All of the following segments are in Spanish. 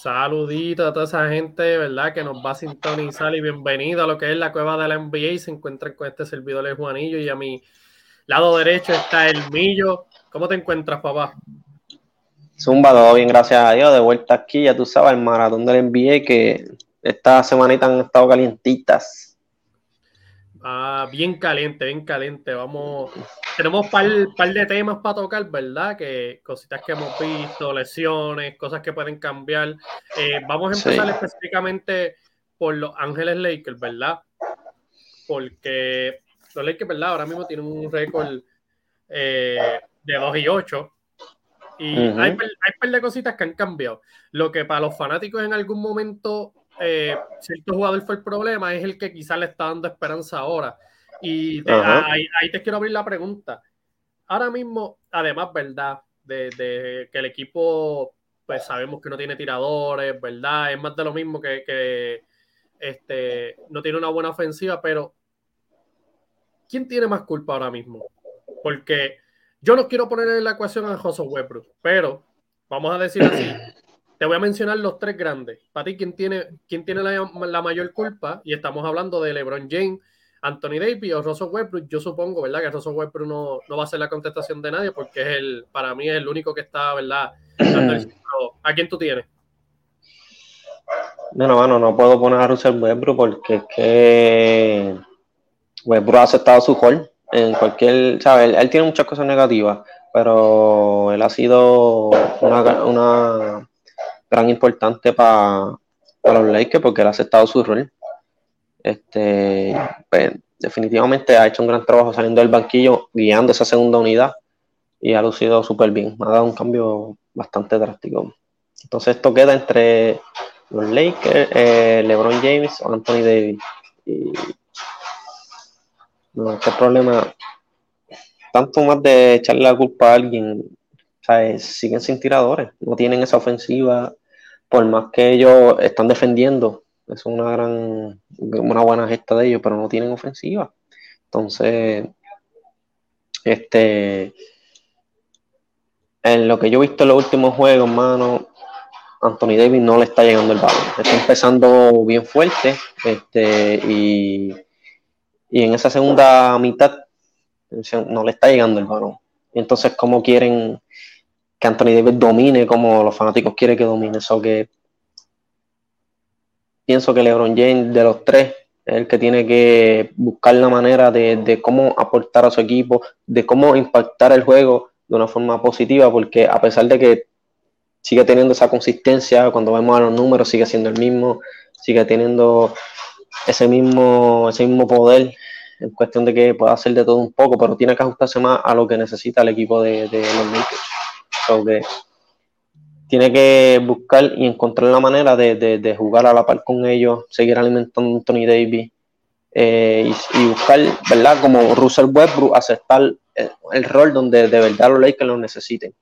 Saludito a toda esa gente, ¿verdad? Que nos va a sintonizar y bienvenido a lo que es la cueva de la NBA. Se encuentran con este servidor de Juanillo y a mi lado derecho está el Millo. ¿Cómo te encuentras, papá? Zumba, todo bien, gracias a Dios. De vuelta aquí, ya tú sabes, el maratón del NBA que esta semanita han estado calientitas. Ah, bien caliente, bien caliente. Vamos, tenemos un par, par, de temas para tocar, ¿verdad? Que cositas que hemos visto, lesiones, cosas que pueden cambiar. Eh, vamos a empezar específicamente por los Ángeles Lakers, ¿verdad? Porque los Lakers, ¿verdad? Ahora mismo tienen un récord eh, de 2 y 8. Y hay, hay un par de cositas que han cambiado. Lo que para los fanáticos en algún momento eh, cierto jugador fue el problema, es el que quizás le está dando esperanza ahora. Y ahí, te quiero abrir la pregunta. Ahora mismo, además, ¿verdad? De, que el equipo, pues sabemos que no tiene tiradores, ¿verdad? Es más de lo mismo que, este, no tiene una buena ofensiva, pero ¿quién tiene más culpa ahora mismo? Porque yo no quiero poner en la ecuación a José Westbrook, pero vamos a decir así, te voy a mencionar los tres grandes. Para ti, ¿quién tiene, quién tiene la, mayor culpa? Y estamos hablando de LeBron James, Anthony Davis o Russell Westbrook. Yo supongo, ¿verdad? Que Russell Westbrook no, no va a ser la contestación de nadie porque es el, para mí es el único que está, ¿verdad? ¿A quién tú tienes? Bueno, bueno, no puedo poner a Russell Westbrook porque es que Westbrook ha aceptado su rol en cualquier, ¿sabes? Él, tiene muchas cosas negativas, pero él ha sido una gran importante para los Lakers porque él ha aceptado su rol. Este, pues, definitivamente ha hecho un gran trabajo saliendo del banquillo, guiando esa segunda unidad y ha lucido súper bien. Ha dado un cambio bastante drástico. Entonces esto queda entre los Lakers, eh, LeBron James o Anthony Davis. Y no, este problema, tanto más de echarle la culpa a alguien, siguen sin tiradores, no tienen esa ofensiva, por más que ellos están defendiendo, es una gran, una buena gesta de ellos, pero no tienen ofensiva. Entonces, este, en lo que yo he visto en los últimos juegos, hermano, Anthony Davis no le está llegando el balón. Está empezando bien fuerte, este, y, y en esa segunda mitad no le está llegando el balón. Entonces, ¿cómo quieren que Anthony Davis domine como los fanáticos quieren que domine. Eso que pienso que LeBron James de los tres es el que tiene que buscar la manera de, cómo aportar a su equipo, de cómo impactar el juego de una forma positiva, porque a pesar de que sigue teniendo esa consistencia, cuando vemos a los números sigue siendo el mismo, sigue teniendo ese mismo, ese mismo poder en cuestión de que pueda hacer de todo un poco, pero tiene que ajustarse más a lo que necesita el equipo de, de los Lakers que tiene que buscar y encontrar la manera de, jugar a la par con ellos, seguir alimentando a Anthony Davis eh, y, buscar, ¿verdad? Como Russell Westbrook, aceptar el, rol donde de verdad los Lakers lo necesiten.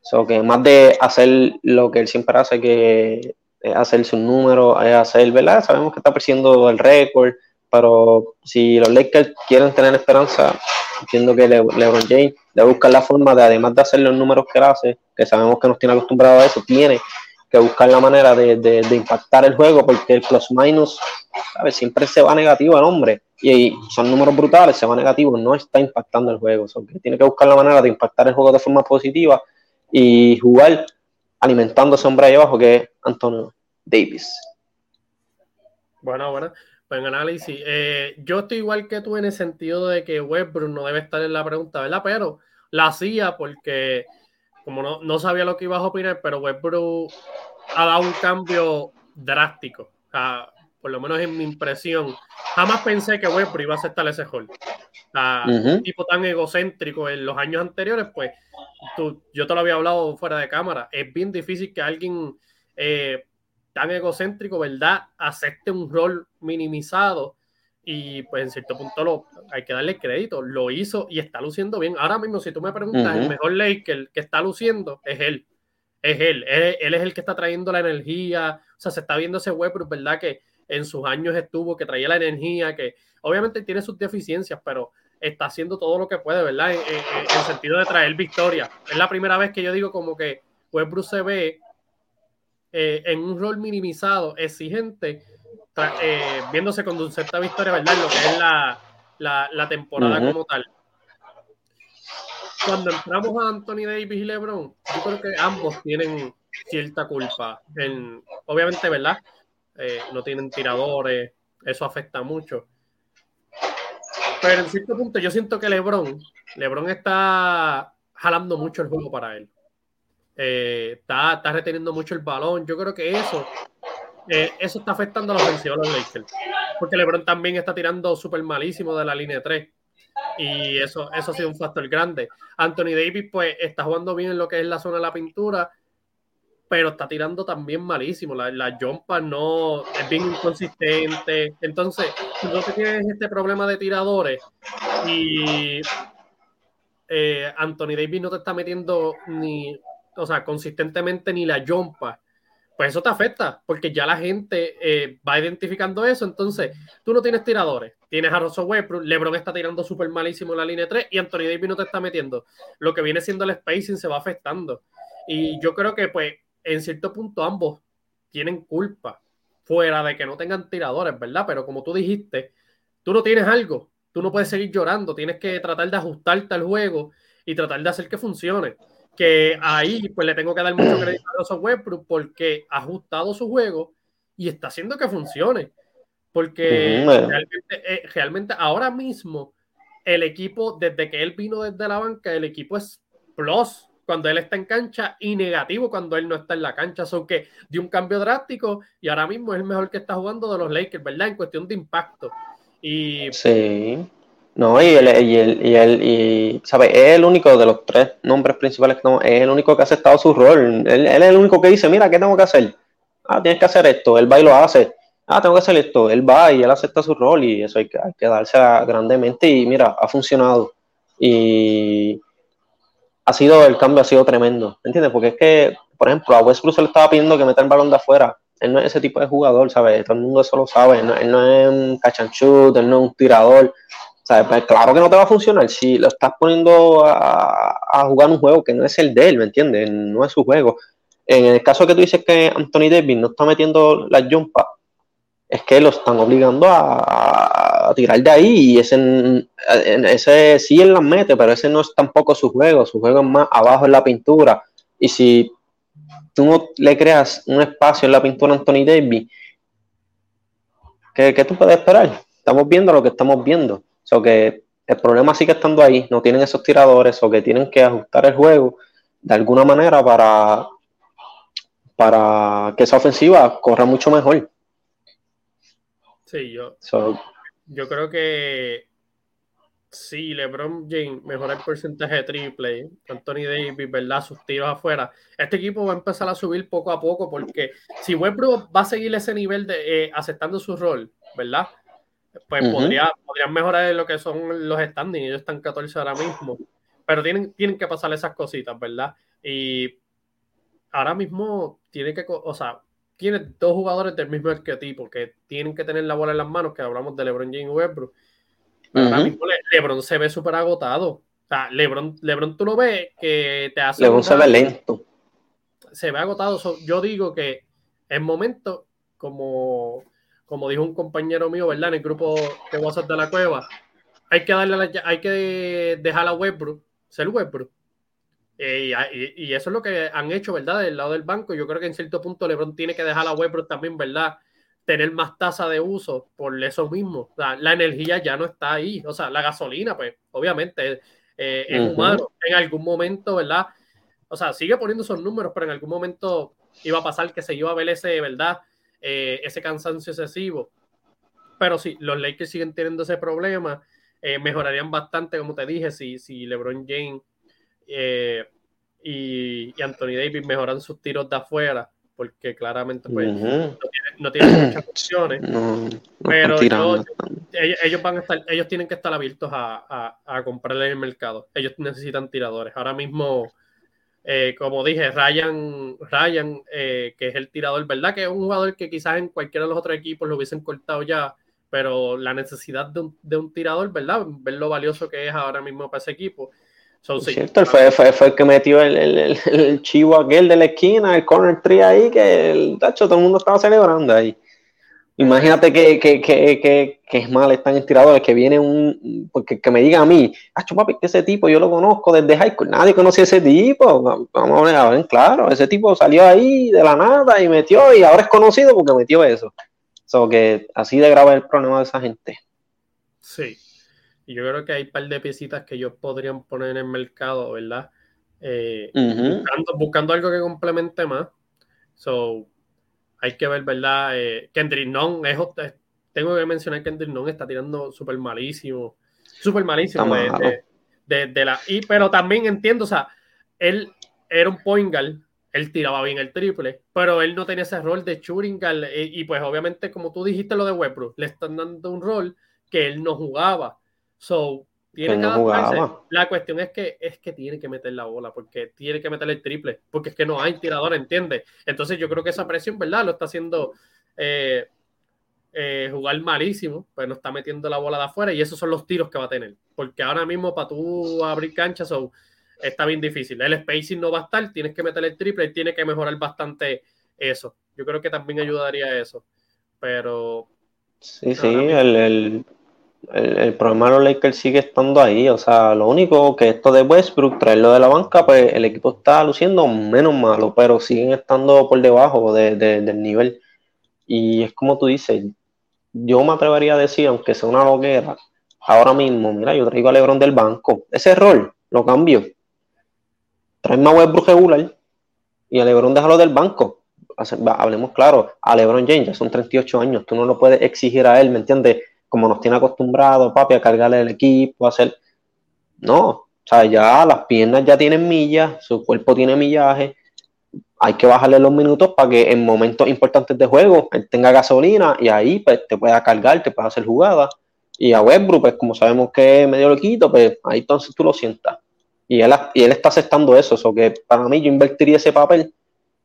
So que más de hacer lo que él siempre hace, que es hacerse un número, es hacer, ¿verdad? Sabemos que está persiguiendo el récord, pero si los Lakers quieren tener esperanza, entiendo que LeBron James debe buscar la forma de, además de hacer los números que hace, que sabemos que nos tiene acostumbrado a eso, tiene que buscar la manera de, impactar el juego, porque el plus minus, ¿sabes? Siempre se va negativo el hombre, y son números brutales, se va negativo, no está impactando el juego, tiene que buscar la manera de impactar el juego de forma positiva y jugar alimentando ese hombre ahí abajo que es Antonio Davis. Bueno, bueno en análisis. Eh, yo estoy igual que tú en el sentido de que Westbrook no debe estar en la pregunta, ¿verdad? Pero la hacía porque, como no, no sabía lo que ibas a opinar, pero Westbrook ha dado un cambio drástico. por lo menos en mi impresión. Jamás pensé que Westbrook iba a aceptar ese gol. Un tipo tan egocéntrico en los años anteriores, pues tú, yo te lo había hablado fuera de cámara. Es bien difícil que alguien eh, tan egocéntrico, ¿verdad? Acepte un rol minimizado y pues en cierto punto lo, hay que darle crédito, lo hizo y está luciendo bien. Ahora mismo, si tú me preguntas, el mejor Laker que está luciendo es él. Es él. él. es el que está trayendo la energía. O sea, se está viendo ese Westbrook, ¿verdad? Que en sus años estuvo, que traía la energía, que obviamente tiene sus deficiencias, pero está haciendo todo lo que puede, ¿verdad? En, el sentido de traer victoria. Es la primera vez que yo digo como que Westbrook se ve eh, en un rol minimizado, exigente, eh, viéndose con cierta victoria, ¿verdad? Lo que es la, la, temporada como tal. Cuando entramos a Anthony Davis y LeBron, yo creo que ambos tienen cierta culpa. En, obviamente, ¿verdad? Eh, no tienen tiradores, eso afecta mucho. Pero en cierto punto yo siento que LeBron, LeBron está jalando mucho el juego para él. Eh, está, está, reteniendo mucho el balón. Yo creo que eso, eh, eso está afectando a la ofensiva de los Lakers. Porque LeBron también está tirando súper malísimo de la línea 3. Y eso, eso ha sido un factor grande. Anthony Davis, pues, está jugando bien en lo que es la zona de la pintura pero está tirando también malísimo. La, la jumpa no es bien inconsistente. Entonces, no te tienes este problema de tiradores y eh, Anthony Davis no te está metiendo ni, o sea, consistentemente ni la jumpa, pues eso te afecta, porque ya la gente eh, va identificando eso. Entonces, tú no tienes tiradores, tienes a Russell Westbrook, LeBron está tirando súper malísimo en la línea 3 y Anthony Davis no te está metiendo. Lo que viene siendo el spacing se va afectando. Y yo creo que, pues, en cierto punto ambos tienen culpa, fuera de que no tengan tiradores, ¿verdad? Pero como tú dijiste, tú no tienes algo, tú no puedes seguir llorando, tienes que tratar de ajustarte al juego y tratar de hacer que funcione. Que ahí pues le tengo que dar mucho crédito a Russell Westbrook porque ha ajustado su juego y está haciendo que funcione. Porque realmente, eh, realmente ahora mismo el equipo, desde que él vino desde la banca, el equipo es plus cuando él está en cancha y negativo cuando él no está en la cancha. Son que dio un cambio drástico y ahora mismo es el mejor que está jugando de los Lakers, ¿verdad? En cuestión de impacto. Y... Sí. No, y él, y él, y él, y, ¿sabe? Es el único de los tres nombres principales que no, es el único que ha aceptado su rol. Él, es el único que dice, mira, ¿qué tengo que hacer? Ah, tienes que hacer esto. Él va y lo hace. Ah, tengo que hacer esto. Él va y él acepta su rol y eso hay que, hay que darse grandemente y mira, ha funcionado. Y, ha sido, el cambio ha sido tremendo, ¿entiendes? Porque es que, por ejemplo, a Westbrook se le estaba pidiendo que meta el balón de afuera. Él no es ese tipo de jugador, ¿sabes? Todo el mundo eso lo sabe. Él no, es un catch and shoot, él no es un tirador. Pues claro que no te va a funcionar si lo estás poniendo a, jugar un juego que no es el de él, ¿me entiendes? No es su juego. En el caso que tú dices que Anthony Davis no está metiendo las jumpas, es que lo están obligando a, tirar de ahí y ese, ese sí él las mete, pero ese no es tampoco su juego, su juego es más abajo en la pintura. Y si tú no le creas un espacio en la pintura a Anthony Davis, ¿qué, tú puedes esperar? Estamos viendo lo que estamos viendo. O que el problema sigue estando ahí, no tienen esos tiradores o que tienen que ajustar el juego de alguna manera para, para que esa ofensiva corra mucho mejor. Sí, yo, yo creo que si LeBron James mejora el porcentaje de triple, Anthony Davis, ¿verdad? Sus tiros afuera, este equipo va a empezar a subir poco a poco porque si Westbrook va a seguir ese nivel de eh, aceptando su rol, ¿verdad? Pues podría, podrían mejorar lo que son los standings, ellos están 14 ahora mismo, pero tienen, tienen que pasar esas cositas, ¿verdad? Y ahora mismo tiene que, o sea, tiene dos jugadores del mismo arquetipo que tienen que tener la bola en las manos, que hablamos de LeBron James y Westbrook. Ahora mismo LeBron se ve súper agotado. O sea, LeBron, LeBron tú lo ves que te hace. LeBron se ve lento. Se ve agotado. yo digo que en momento, como, como dijo un compañero mío, ¿verdad? En el grupo de WhatsApp de la cueva, hay que darle hay que dejar a Westbrook ser Westbrook eh, y, eso es lo que han hecho, ¿verdad? Del lado del banco. Yo creo que en cierto punto LeBron tiene que dejar a Westbrook también, ¿verdad? Tener más tasa de uso por eso mismo. la energía ya no está ahí. O sea, la gasolina, pues, obviamente, eh, es humano. En algún momento, ¿verdad? O sea, sigue poniendo esos números, pero en algún momento iba a pasar que se iba a ver ese, ¿verdad? Eh, ese cansancio excesivo. Pero sí, los Lakers siguen teniendo ese problema. mejorarían bastante, como te dije, si, si LeBron James eh, y, Anthony Davis mejoran sus tiros de afuera, porque claramente pues, no, tienen, muchas opciones. pero ellos, van a estar, ellos tienen que estar abiertos a, a, comprarle en el mercado. Ellos necesitan tiradores. Ahora mismo, eh, como dije, Ryan, Ryan eh, que es el tirador, ¿verdad? Que es un jugador que quizás en cualquiera de los otros equipos lo hubiesen cortado ya, pero la necesidad de un, de un tirador, ¿verdad? Ver lo valioso que es ahora mismo para ese equipo cierto, fue, fue, el que metió el, el, chivo aquel de la esquina, el corner tree ahí, que el tacho, todo el mundo estaba celebrando ahí. Imagínate que, que, que, que, que es mal, están estiradores, que viene un, porque que me diga a mí, Acho papi, que ese tipo yo lo conozco desde high school, nadie conocía ese tipo, vamos a ver, claro, ese tipo salió ahí de la nada y metió, y ahora es conocido porque metió eso. So que así de grave el problema de esa gente. Sí, y yo creo que hay un par de piecitas que ellos podrían poner en el mercado, ¿verdad? Eh, buscando, buscando, algo que complemente más. So, hay que ver, ¿verdad? Eh, Kendrick Nunn, es, tengo que mencionar que Kendrick Nunn está tirando súper malísimo, súper malísimo de, de, la... Y, pero también entiendo, o sea, él era un point guard, él tiraba bien el triple, pero él no tenía ese rol de shooting guard, y, y pues obviamente como tú dijiste lo de Westbrook, le están dando un rol que él no jugaba. So, tiene que La cuestión es que es que tiene que meter la bola, porque tiene que meter el triple, porque es que no hay tirador, ¿entiendes? Entonces yo creo que esa presión, ¿verdad? Lo está haciendo eh, eh, jugar malísimo, pues no está metiendo la bola de afuera y esos son los tiros que va a tener. Porque ahora mismo para tú abrir canchas está bien difícil. El spacing no va a estar, tienes que meter el triple y tiene que mejorar bastante eso. Yo creo que también ayudaría a eso. Pero... Sí, sí, el el, problema de los Lakers sigue estando ahí. O sea, lo único que esto de Westbrook, traerlo de la banca, pues el equipo está luciendo menos malo, pero siguen estando por debajo del nivel. Y es como tú dices, yo me atrevería a decir, aunque sea una loquera, ahora mismo, mira, yo traigo a Lebron del banco. Ese rol lo cambio. Traeme a Westbrook regular y a Lebron déjalo del banco. Hablemos claro, a Lebron James ya son 38 años, tú no lo puedes exigir a él, ¿me entiendes? Como nos tiene acostumbrado, papi, a cargarle el equipo, a hacer. No, o sea, ya las piernas ya tienen millas, su cuerpo tiene millaje. Hay que bajarle los minutos para que en momentos importantes de juego él tenga gasolina y ahí pues, te pueda cargar, te pueda hacer jugadas. Y a Westbrook, pues como sabemos que es medio loquito, pues ahí entonces tú lo sientas. Y él, y él está aceptando eso, o que para mí yo invertiría ese papel,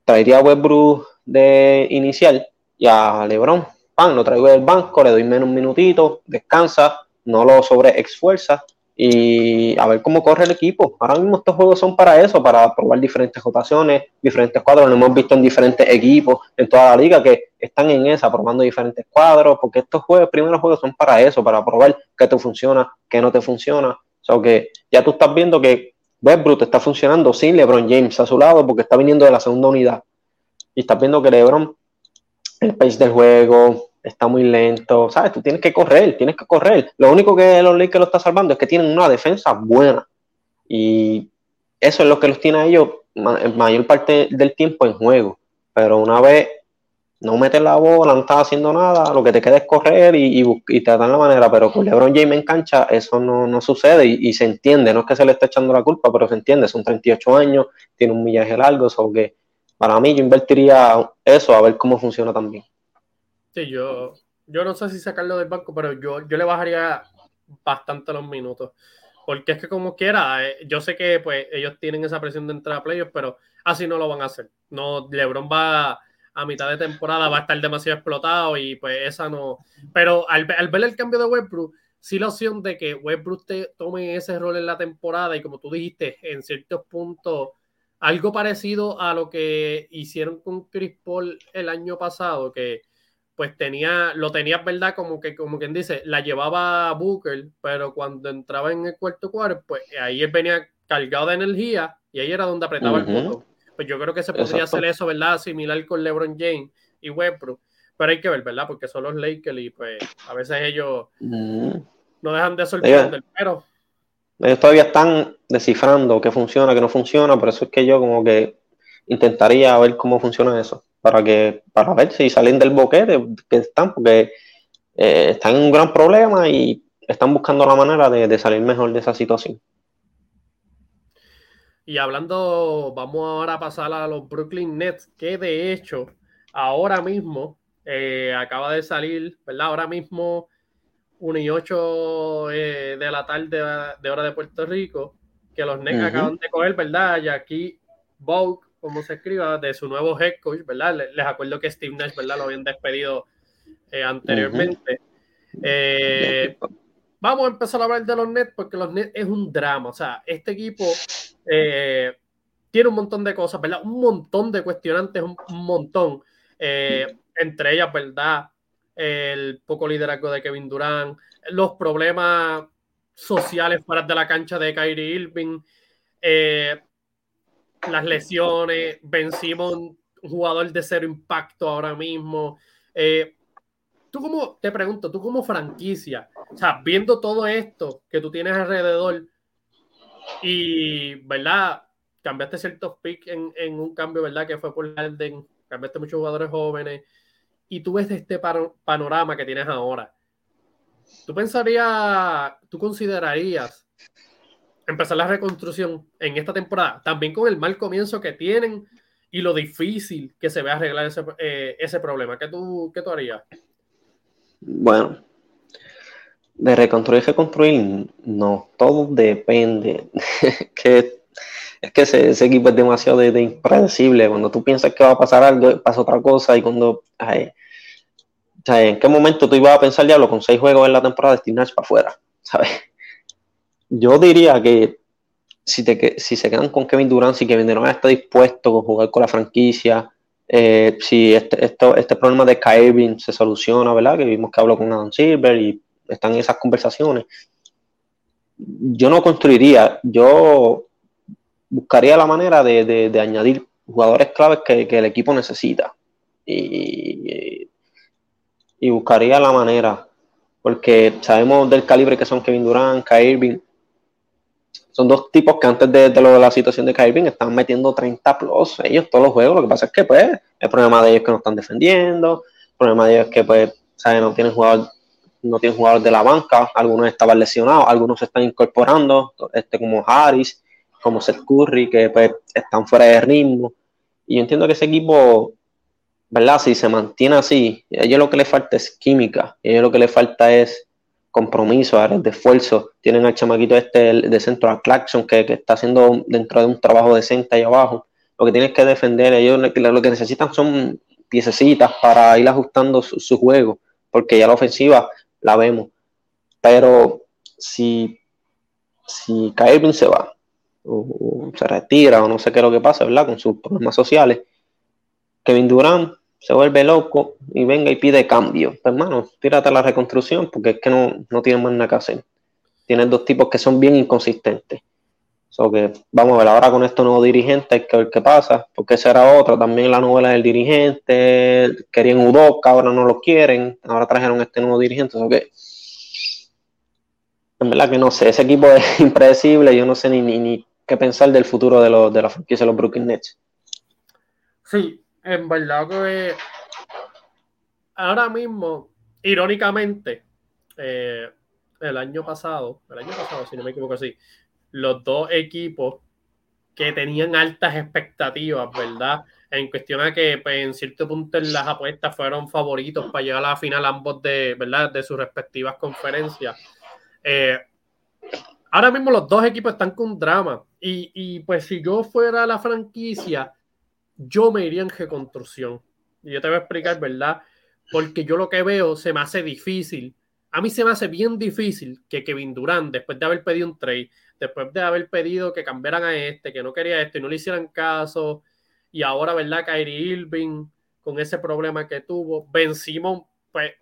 traería a Westbrook de inicial y a LeBron pan, lo traigo del banco, le doy menos un minutito, descansa, no lo sobre esfuerza y a ver cómo corre el equipo. Ahora mismo estos juegos son para eso, para probar diferentes rotaciones, diferentes cuadros. Lo hemos visto en diferentes equipos en toda la liga que están en esa, probando diferentes cuadros, porque estos juegos, primeros juegos son para eso, para probar qué te funciona, qué no te funciona. O sea que ya tú estás viendo que Westbrook está funcionando sin LeBron James a su lado porque está viniendo de la segunda unidad. Y estás viendo que LeBron, el pace del juego, está muy lento, ¿sabes? Tú tienes que correr, tienes que correr. Lo único que los Lakers lo está salvando es que tienen una defensa buena. Y eso es lo que los tiene a ellos mayor parte del tiempo en juego. Pero una vez no metes la bola, no estás haciendo nada, lo que te queda es correr y, y, te dan la manera. Pero con LeBron James en cancha eso no, sucede y, se entiende. No es que se le esté echando la culpa, pero se entiende. Son 38 años, tiene un millaje largo, o que para mí yo invertiría eso a ver cómo funciona también. Sí, yo, yo no sé si sacarlo del banco, pero yo, yo le bajaría bastante los minutos. Porque es que como quiera, eh, yo sé que pues ellos tienen esa presión de entrar a playoffs, pero así no lo van a hacer. No, LeBron va a mitad de temporada, va a estar demasiado explotado y pues esa no. Pero al, ver el cambio de Westbrook, sí la opción de que Westbrook tome ese rol en la temporada y como tú dijiste, en ciertos puntos, algo parecido a lo que hicieron con Chris Paul el año pasado, que pues tenía, lo tenía, ¿verdad? Como que, como quien dice, la llevaba a Booker, pero cuando entraba en el cuarto cuarto, pues ahí él venía cargado de energía y ahí era donde apretaba el botón. Pues yo creo que se podría hacer eso, ¿verdad? Similar con LeBron James y Westbrook. Pero hay que ver, ¿verdad? Porque son los Lakers y pues a veces ellos no dejan de sorprender, pero... Ellos todavía están descifrando qué funciona, qué no funciona, por eso es que yo como que intentaría ver cómo funciona eso para que para ver si salen del boquete que están, porque eh, están en un gran problema y están buscando la manera de, salir mejor de esa situación. Y hablando, vamos ahora a pasar a los Brooklyn Nets, que de hecho ahora mismo eh, acaba de salir, ¿verdad? Ahora mismo 1 y 8 eh, de la tarde de hora de Puerto Rico, que los Nets acaban de coger, ¿verdad? Y aquí Vogue como se escriba, de su nuevo head coach, ¿verdad? Les, acuerdo que Steve Nash, ¿verdad? Lo habían despedido eh, anteriormente. Eh, vamos a empezar a hablar de los Nets porque los Nets es un drama. O sea, este equipo tiene un montón de cosas, ¿verdad? Un montón de cuestionantes, un, montón. Entre ellas, ¿verdad? El poco liderazgo de Kevin Durant, los problemas sociales fuera de la cancha de Kyrie Irving, eh, las lesiones, vencimos un jugador de cero impacto ahora mismo. tú como, te pregunto, tú como franquicia, o sea, viendo todo esto que tú tienes alrededor y, ¿verdad? Cambiaste ciertos picks en, en un cambio, ¿verdad? Que fue por Harden, cambiaste muchos jugadores jóvenes y tú ves este panorama que tienes ahora. ¿Tú pensarías, tú considerarías empezar la reconstrucción en esta temporada, también con el mal comienzo que tienen y lo difícil que se ve arreglar ese, eh, ese problema? ¿Qué tú, ¿Qué tú harías? Bueno, de reconstruir reconstruir, no, todo depende. que, es que ese, equipo es demasiado de, impredecible. Cuando tú piensas que va a pasar algo, pasa otra cosa. Y cuando. ¿En qué momento tú ibas a pensar, diablo, con seis juegos en la temporada, destinados para afuera? ¿Sabes? Yo diría que si, te, si se quedan con Kevin Durant, si Kevin Durant está dispuesto a jugar con la franquicia, eh, si este, esto, este problema de Kyrie se soluciona, ¿verdad? Que vimos que habló con Adam Silver y están esas conversaciones. Yo no construiría, yo buscaría la manera de, añadir jugadores claves que, el equipo necesita. Y, y, buscaría la manera, porque sabemos del calibre que son Kevin Durant, Kyrie Son dos tipos que antes de, lo de la situación de Kyrie están metiendo 30 plus ellos todos los juegos. Lo que pasa es que, pues, el problema de ellos es que no están defendiendo, el problema de ellos es que, pues, ¿sabes? no tienen jugador no tienen jugadores de la banca, algunos estaban lesionados, algunos se están incorporando, este, como Harris, como Seth Curry, que pues, están fuera de ritmo. Y yo entiendo que ese equipo, ¿verdad? Si se mantiene así, a ellos lo que le falta es química, a ellos lo que le falta es compromiso, de esfuerzo. Tienen al chamaquito este de centro, a Clarkson, que, está haciendo dentro de un trabajo decente ahí abajo. Lo que tienes que defender, ellos lo que necesitan son piececitas para ir ajustando su, su juego, porque ya la ofensiva la vemos. Pero si, si Kyrie se va, o, se retira, o no sé qué es lo que pasa, ¿verdad? Con sus problemas sociales, Kevin Durant se vuelve loco y venga y pide cambio. Pues, hermano, tírate a la reconstrucción porque es que no, no tienen más nada que hacer. Tienes dos tipos que son bien inconsistentes. So que vamos a ver ahora con este nuevo dirigente, hay que ver qué pasa, porque esa era otra, también la novela del dirigente, querían Udoca, ahora no lo quieren, ahora trajeron este nuevo dirigente, so que en verdad que no sé, ese equipo es impredecible, yo no sé ni, ni, qué pensar del futuro de, los, de la franquicia de los Brooklyn Nets. Sí, en verdad que ahora mismo, irónicamente, eh, el año pasado, el año pasado, si no me equivoco así, los dos equipos que tenían altas expectativas, ¿verdad? En cuestión a que pues, en cierto punto en las apuestas fueron favoritos para llegar a la final ambos de, ¿verdad? De sus respectivas conferencias. Eh, ahora mismo los dos equipos están con drama y, y, pues si yo fuera la franquicia, yo me iría en reconstrucción. Y yo te voy a explicar, ¿verdad? Porque yo lo que veo se me hace difícil. A mí se me hace bien difícil que Kevin Durant, después de haber pedido un trade, después de haber pedido que cambiaran a este, que no quería esto y no le hicieran caso, y ahora, ¿verdad? Kyrie Irving, con ese problema que tuvo, Ben Simon, pues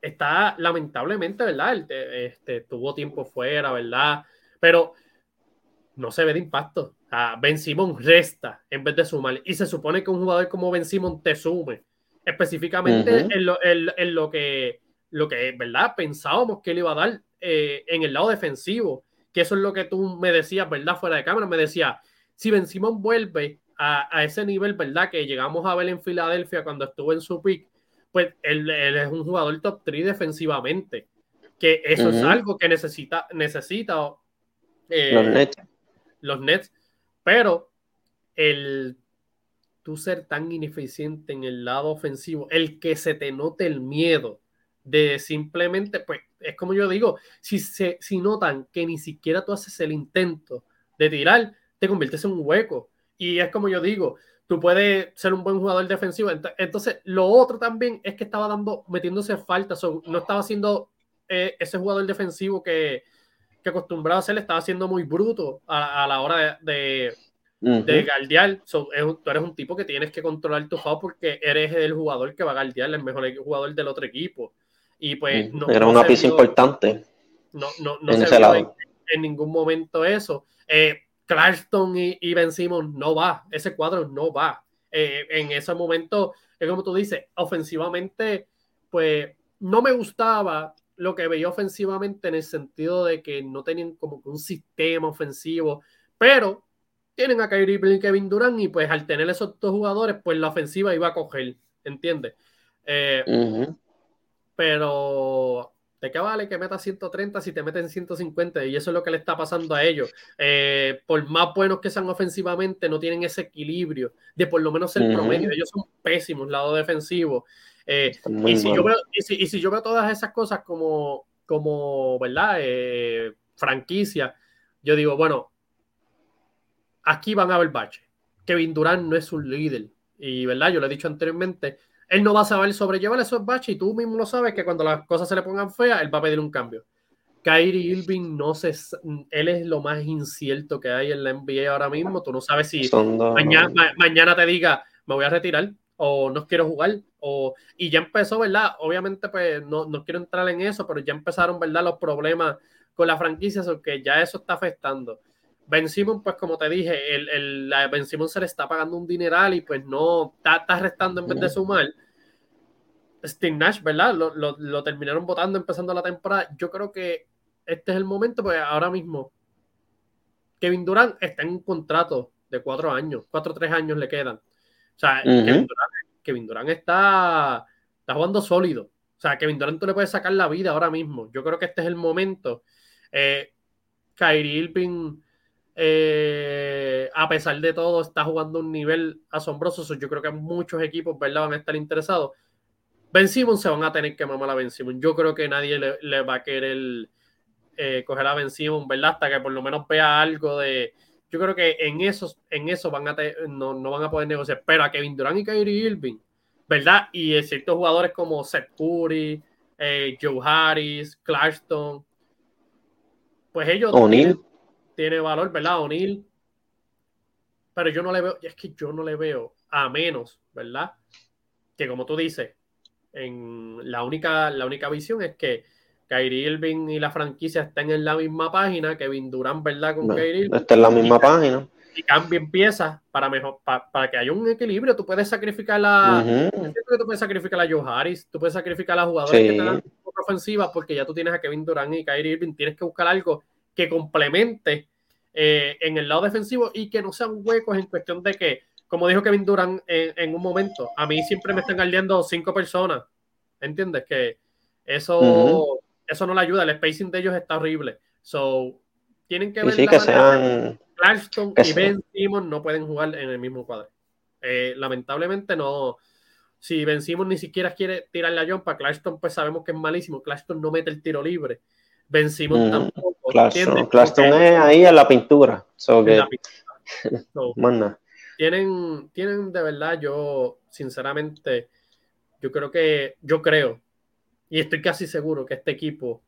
está lamentablemente, ¿verdad? Este, este, tuvo tiempo fuera, ¿verdad? Pero no se ve de impacto. ben Simon resta en vez de sumar. Y se supone que un jugador como Ben Simon te sume. Específicamente en, lo, en, lo, que, lo que, ¿verdad? Pensábamos que él iba a dar eh, en el lado defensivo que eso es lo que tú me decías, ¿verdad? Fuera de cámara, me decía, si Ben Simon vuelve a, ese nivel, ¿verdad? Que llegamos a ver en Filadelfia cuando estuvo en su pick, pues él, es un jugador top 3 defensivamente. Que eso es algo que necesita, necesita eh, los, Nets. los Nets. Pero el tú ser tan ineficiente en el lado ofensivo, el que se te note el miedo de simplemente, pues, es como yo digo, si, se, si notan que ni siquiera tú haces el intento de tirar, te conviertes en un hueco. Y es como yo digo, tú puedes ser un buen jugador defensivo. Entonces, lo otro también es que estaba dando, metiéndose faltas, no estaba haciendo eh, ese jugador defensivo que, que acostumbrado a ser estaba siendo muy bruto a, la hora de, de, guardiar. tú eres un tipo que tienes que controlar tu foul porque eres el jugador que va a guardiar, el mejor jugador del otro equipo. Y pues no, Era una pieza importante. No, no, no se vio en, ningún momento eso. Eh, Clarkson y, y, Ben Simmons no va, ese cuadro no va. Eh, en ese momento, es como tú dices, ofensivamente, pues no me gustaba lo que veía ofensivamente en el sentido de que no tenían como que un sistema ofensivo, pero tienen a Kyrie Irving y Kevin Durant y pues al tener esos dos jugadores, pues la ofensiva iba a coger, ¿entiendes? Eh, pero ¿de qué vale que metas 130 si te meten 150? Y eso es lo que le está pasando a ellos. Eh, por más buenos que sean ofensivamente, no tienen ese equilibrio de por lo menos el promedio. Ellos son pésimos, lado defensivo. Eh, y, si yo veo, y, si, yo veo, todas esas cosas como, como ¿verdad? Eh, franquicia, yo digo, bueno, aquí van a haber bache. Kevin Durant no es un líder. Y, ¿verdad? Yo lo he dicho anteriormente, él no va a saber sobrellevar esos baches y tú mismo lo sabes que cuando las cosas se le pongan feas, él va a pedir un cambio. Kyrie Irving no se, él es lo más incierto que hay en la NBA ahora mismo. Tú no sabes si mañana, mañana te diga, me voy a retirar o no quiero jugar. O, y ya empezó, ¿verdad? Obviamente, pues no, no quiero entrar en eso, pero ya empezaron, ¿verdad? Los problemas con la franquicia, que ya eso está afectando. Ben Simon, pues como te dije, el, el, Ben Simon se le está pagando un dineral y pues no está, restando en vez de sumar. Steve Nash, ¿verdad? Lo, lo, terminaron votando empezando la temporada. Yo creo que este es el momento, pues ahora mismo Kevin Durant está en un contrato de cuatro años, cuatro o tres años le quedan. O sea, Kevin, Durant, está, está jugando sólido. O sea, Kevin Durant tú le puedes sacar la vida ahora mismo. Yo creo que este es el momento. Eh, Kyrie Irving eh, a pesar de todo, está jugando un nivel asombroso. Yo creo que muchos equipos ¿verdad? van a estar interesados. Ben Simmons se van a tener que mamar a Ben Simmons. Yo creo que nadie le, va a querer eh, coger a Ben Simmons, ¿verdad? Hasta que por lo menos vea algo de. Yo creo que en eso, en eso van a no, no, van a poder negociar. Pero a Kevin Durant y Kyrie Irving, ¿verdad? Y ciertos jugadores como Seth Curry, eh, Joe Harris, Clarkson, pues ellos tiene valor, ¿verdad? O'Neill. Pero yo no le veo, es que yo no le veo a menos, ¿verdad? Que como tú dices, en la única, la única visión es que Kyrie Irving y la franquicia estén en la misma página, Kevin Durant, ¿verdad? Con Kyrie Irving. Está en la misma página. Y cambien piezas para mejor, para, que haya un equilibrio. Tú puedes sacrificar la. Tú puedes sacrificar a Joe Harris, tú puedes sacrificar a jugadores que te dan ofensiva porque ya tú tienes a Kevin Durant y Kyrie Irving. Tienes que buscar algo que complemente eh, en el lado defensivo y que no sean huecos en cuestión de que, como dijo Kevin Durant en, un momento, a mí siempre me están guardiando cinco personas. ¿Entiendes? Que eso, eso no le ayuda. El spacing de ellos está horrible. So, tienen que ver. Sí, que sean. Clarkson y Ben Simmons no pueden jugar en el mismo cuadro. Eh, lamentablemente no. Si Ben Simmons ni siquiera quiere tirarle a John, para pues sabemos que es malísimo. Clarkson no mete el tiro libre. Ben Simmons tampoco. Clarkson, es ahí a la pintura. tienen, tienen de verdad, yo sinceramente, yo creo que, yo creo, y estoy casi seguro que este equipo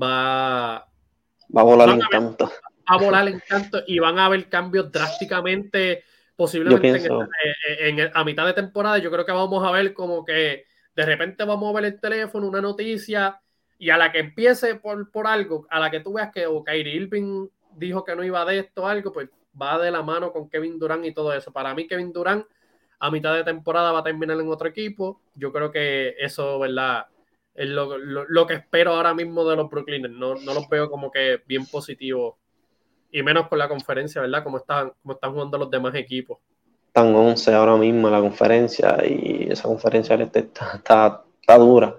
va, va a volar en canto. Va a volar en y van a haber cambios drásticamente, posiblemente en, a mitad de temporada. Yo creo que vamos a ver como que de repente vamos a ver el teléfono, una noticia y a la que empiece por, por algo, a la que tú veas que o Kyrie Irving dijo que no iba de esto algo, pues va de la mano con Kevin Durant y todo eso. Para mí, Kevin Durant a mitad de temporada va a terminar en otro equipo. Yo creo que eso, ¿verdad? Es lo, que espero ahora mismo de los Brooklyners. No, no los veo como que bien positivos. Y menos con la conferencia, ¿verdad? Como están, como están jugando los demás equipos. Están 11 ahora mismo en la conferencia y esa conferencia está, está, está dura.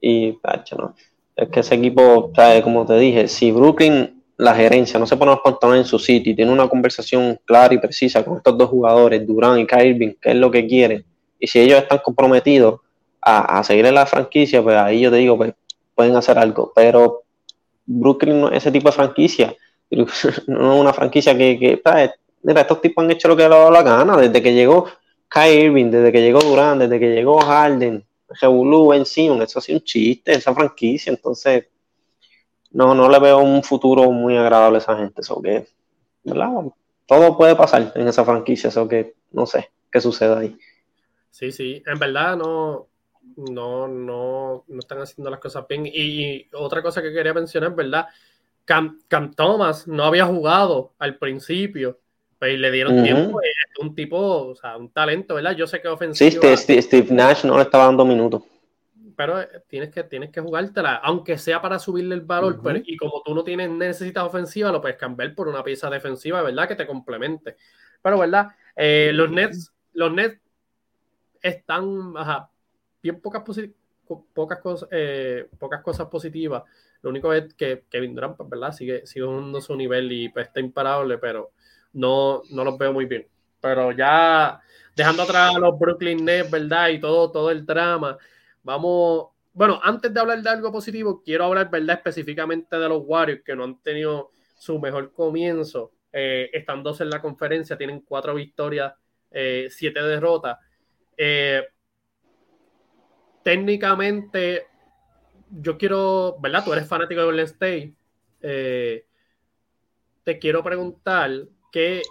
Y, ¿no? Es que ese equipo, como te dije, si Brooklyn, la gerencia, no se pone los pantalones en su sitio y tiene una conversación clara y precisa con estos dos jugadores, Durán y Kyrie qué es lo que quieren, y si ellos están comprometidos a, seguir en la franquicia, pues ahí yo te digo, pues pueden hacer algo. Pero Brooklyn no es ese tipo de franquicia. no es una franquicia que, que mira, estos tipos han hecho lo que les ha dado la gana, desde que llegó Kyrie Irving, desde que llegó Durán, desde que llegó Harden, Revolú, Ben Simon, eso ha sido un chiste, esa franquicia, entonces no, no le veo un futuro muy agradable a esa gente, eso que, ¿verdad? Todo puede pasar en esa franquicia, eso que no sé qué sucede ahí. Sí, sí, en verdad no, no, no, no están haciendo las cosas bien. Y, otra cosa que quería mencionar, ¿verdad? Cam, Thomas no había jugado al principio, pues le dieron tiempo. Es un tipo, o sea, un talento, ¿verdad? Yo sé que ofensivo. Sí, Steve, Nash no le estaba dando minutos. Pero eh, tienes que, tienes que jugártela, aunque sea para subirle el valor. y como tú no tienes necesitas ofensiva, lo puedes cambiar por una pieza defensiva, ¿verdad? Que te complemente. Pero, ¿verdad? Eh, los Nets, los Nets están, ajá, bien pocas, pocas, cosas, eh, pocas cosas positivas. Lo único es que Kevin Durant, pues, ¿verdad? Sigue, sigue su nivel y pues, está imparable, pero no, no los veo muy bien. Pero ya dejando atrás a los Brooklyn Nets, ¿verdad? Y todo, todo el drama, vamos. Bueno, antes de hablar de algo positivo, quiero hablar, ¿verdad? Específicamente de los Warriors que no han tenido su mejor comienzo. Eh, están dos en la conferencia, tienen cuatro victorias, eh, siete derrotas. Eh, técnicamente, yo quiero, ¿verdad? Tú eres fanático de Golden State. Eh, te quiero preguntar que,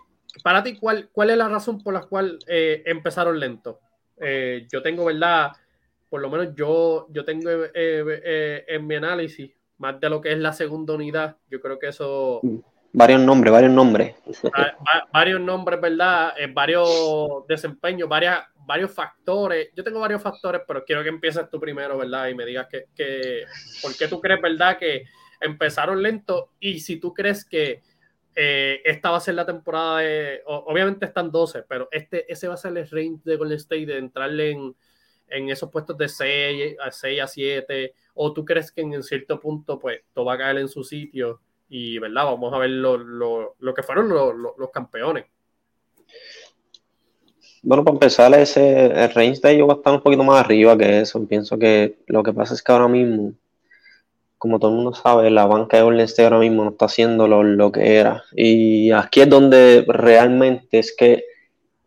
para ti, ¿cuál, ¿cuál es la razón por la cual eh, empezaron lento? Eh, yo tengo, ¿verdad? Por lo menos yo, yo tengo en mi análisis más de lo que es la segunda unidad. Yo creo que eso. Varios nombres, varios nombres. varios nombres, ¿verdad? varios desempeños, varias, varios factores. Yo tengo varios factores, pero quiero que empieces tú primero, ¿verdad? Y me digas que, que por qué tú crees, ¿verdad? Que empezaron lento y si tú crees que eh, esta va a ser la temporada de, obviamente están 12, pero este, ese va a ser el range de Golden State de entrarle en, en esos puestos de 6 a 6 a 7, o tú crees que en cierto punto pues todo va a caer en su sitio y, ¿verdad? Vamos a ver lo, lo, lo que fueron los campeones. Bueno, para empezar, ese, el range de ellos va a estar un poquito más arriba que eso. Pienso que lo que pasa es que ahora mismo, como todo el mundo sabe, la banca de Golden ahora mismo no está haciendo lo, que era. Y aquí es donde realmente es que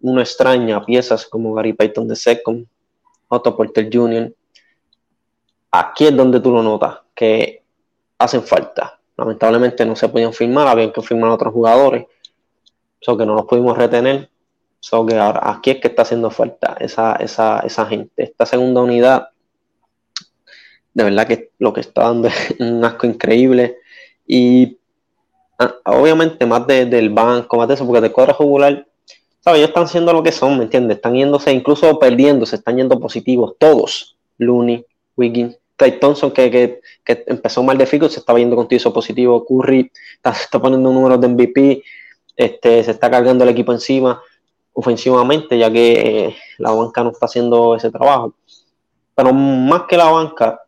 uno extraña piezas como Gary Payton de Second, Otto Porter Jr. Aquí es donde tú lo notas, que hacen falta. Lamentablemente no se podían firmar, habían que firmar otros jugadores, eso que no los pudimos retener So que ahora aquí es que está haciendo falta esa, esa, esa gente. Esta segunda unidad, de verdad que lo que está dando es un asco increíble. Y ah, obviamente más del banco, más de eso, porque de cuadro regular, ¿sabes? Ellos están haciendo lo que son, ¿me entiendes? Están yéndose, incluso perdiéndose, están yendo positivos, todos. Looney, Wiggins, Clay Thompson, que, que, que, empezó mal de fico, se estaba yendo contigo positivo. Curry está, está poniendo números de MVP, este, se está cargando el equipo encima ofensivamente, ya que eh, la banca no está haciendo ese trabajo. Pero más que la banca,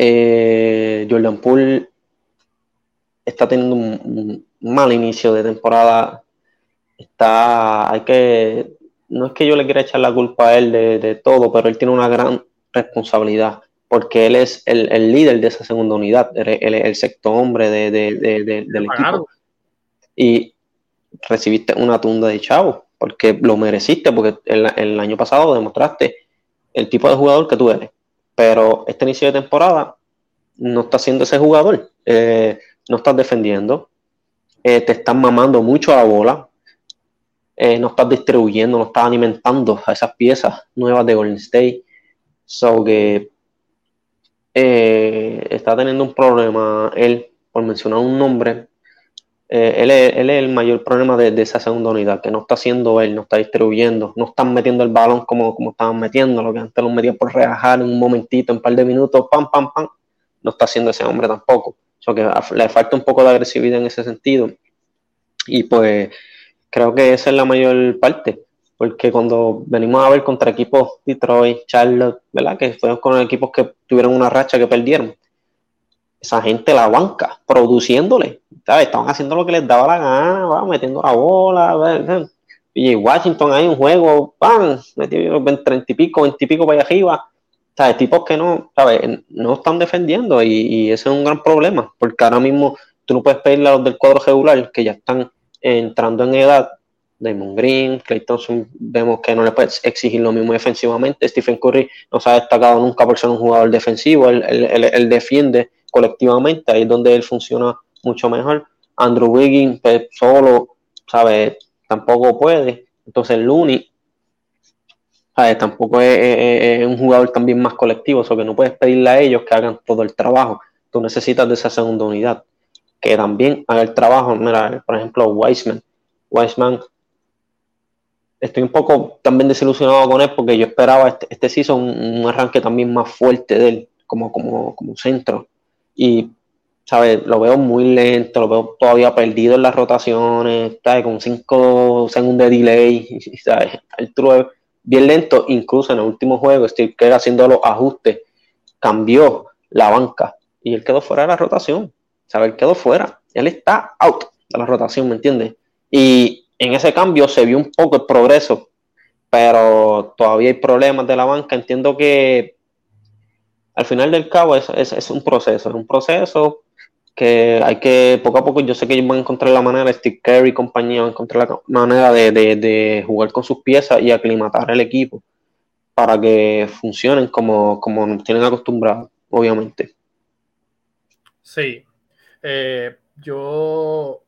eh, Jordan Poole está teniendo un, mal inicio de temporada. Está, hay que, no es que yo le quiera echar la culpa a él de, todo, pero él tiene una gran responsabilidad porque él es el, líder de esa segunda unidad, él es el sexto hombre de, del equipo. Y recibiste una tunda de chavo, porque lo mereciste, porque el, año pasado demostraste el tipo de jugador que tú eres. Pero este inicio de temporada no estás siendo ese jugador, eh, no estás defendiendo, eh, te están mamando mucho a la bola, eh, no estás distribuyendo, no estás alimentando a esas piezas nuevas de Golden State. So que está teniendo un problema él, por mencionar un nombre, eh, él, es, el mayor problema de, esa segunda unidad, que no está haciendo él, no está distribuyendo, no están metiendo el balón como, como estaban metiendo, lo que antes lo metían por rebajar en un momentito, en un par de minutos, pam, pam, pam, no está haciendo ese hombre tampoco. O que le falta un poco de agresividad en ese sentido. Y pues creo que esa es la mayor parte, porque cuando venimos a ver contra equipos Detroit, Charlotte, ¿verdad? Que fueron con equipos que tuvieron una racha que perdieron esa gente la banca, produciéndole, Estaban haciendo lo que les daba la gana, metiendo la bola, y Washington hay un juego, ¡pam! Metió 30 y pico, 20 y pico para allá arriba. ¿Sabes? Tipos que no, ¿sabes? No están defendiendo y, ese es un gran problema, porque ahora mismo tú no puedes pedirle a los del cuadro regular que ya están entrando en edad Damon Green, Clay Thompson, vemos que no le puede exigir lo mismo defensivamente. Stephen Curry no se ha destacado nunca por ser un jugador defensivo, él, defiende colectivamente, ahí es donde él funciona mucho mejor. Andrew Wiggins pues, solo, ¿sabes? Tampoco puede. Entonces Looney tampoco es, un jugador también más colectivo, o que no puedes pedirle a ellos que hagan todo el trabajo. Tú necesitas de esa segunda unidad, que también haga el trabajo. Mira, por ejemplo, Wiseman. Wiseman, estoy un poco también desilusionado con él porque yo esperaba este, este season un arranque también más fuerte de él, como, como, como centro. Y ¿sabes? Lo veo muy lento, lo veo todavía perdido en las rotaciones. Con 5 segundos de delay, ¿sabes? True bien lento, incluso en el último juego, Steve Kerr haciendo los ajustes, cambió la banca y él quedó fuera de la rotación, ¿sabes? Él quedó fuera, él está out de la rotación, ¿me entiendes? Y en ese cambio se vio un poco el progreso, pero todavía hay problemas de la banca, entiendo que al final del cabo es, es un proceso, es un proceso que hay que, poco a poco, yo sé que ellos van a encontrar la manera, Steve Kerr y compañía van a encontrar la manera de, jugar con sus piezas y aclimatar el equipo para que funcionen como, como nos tienen acostumbrados, obviamente. Sí. Eh, yo,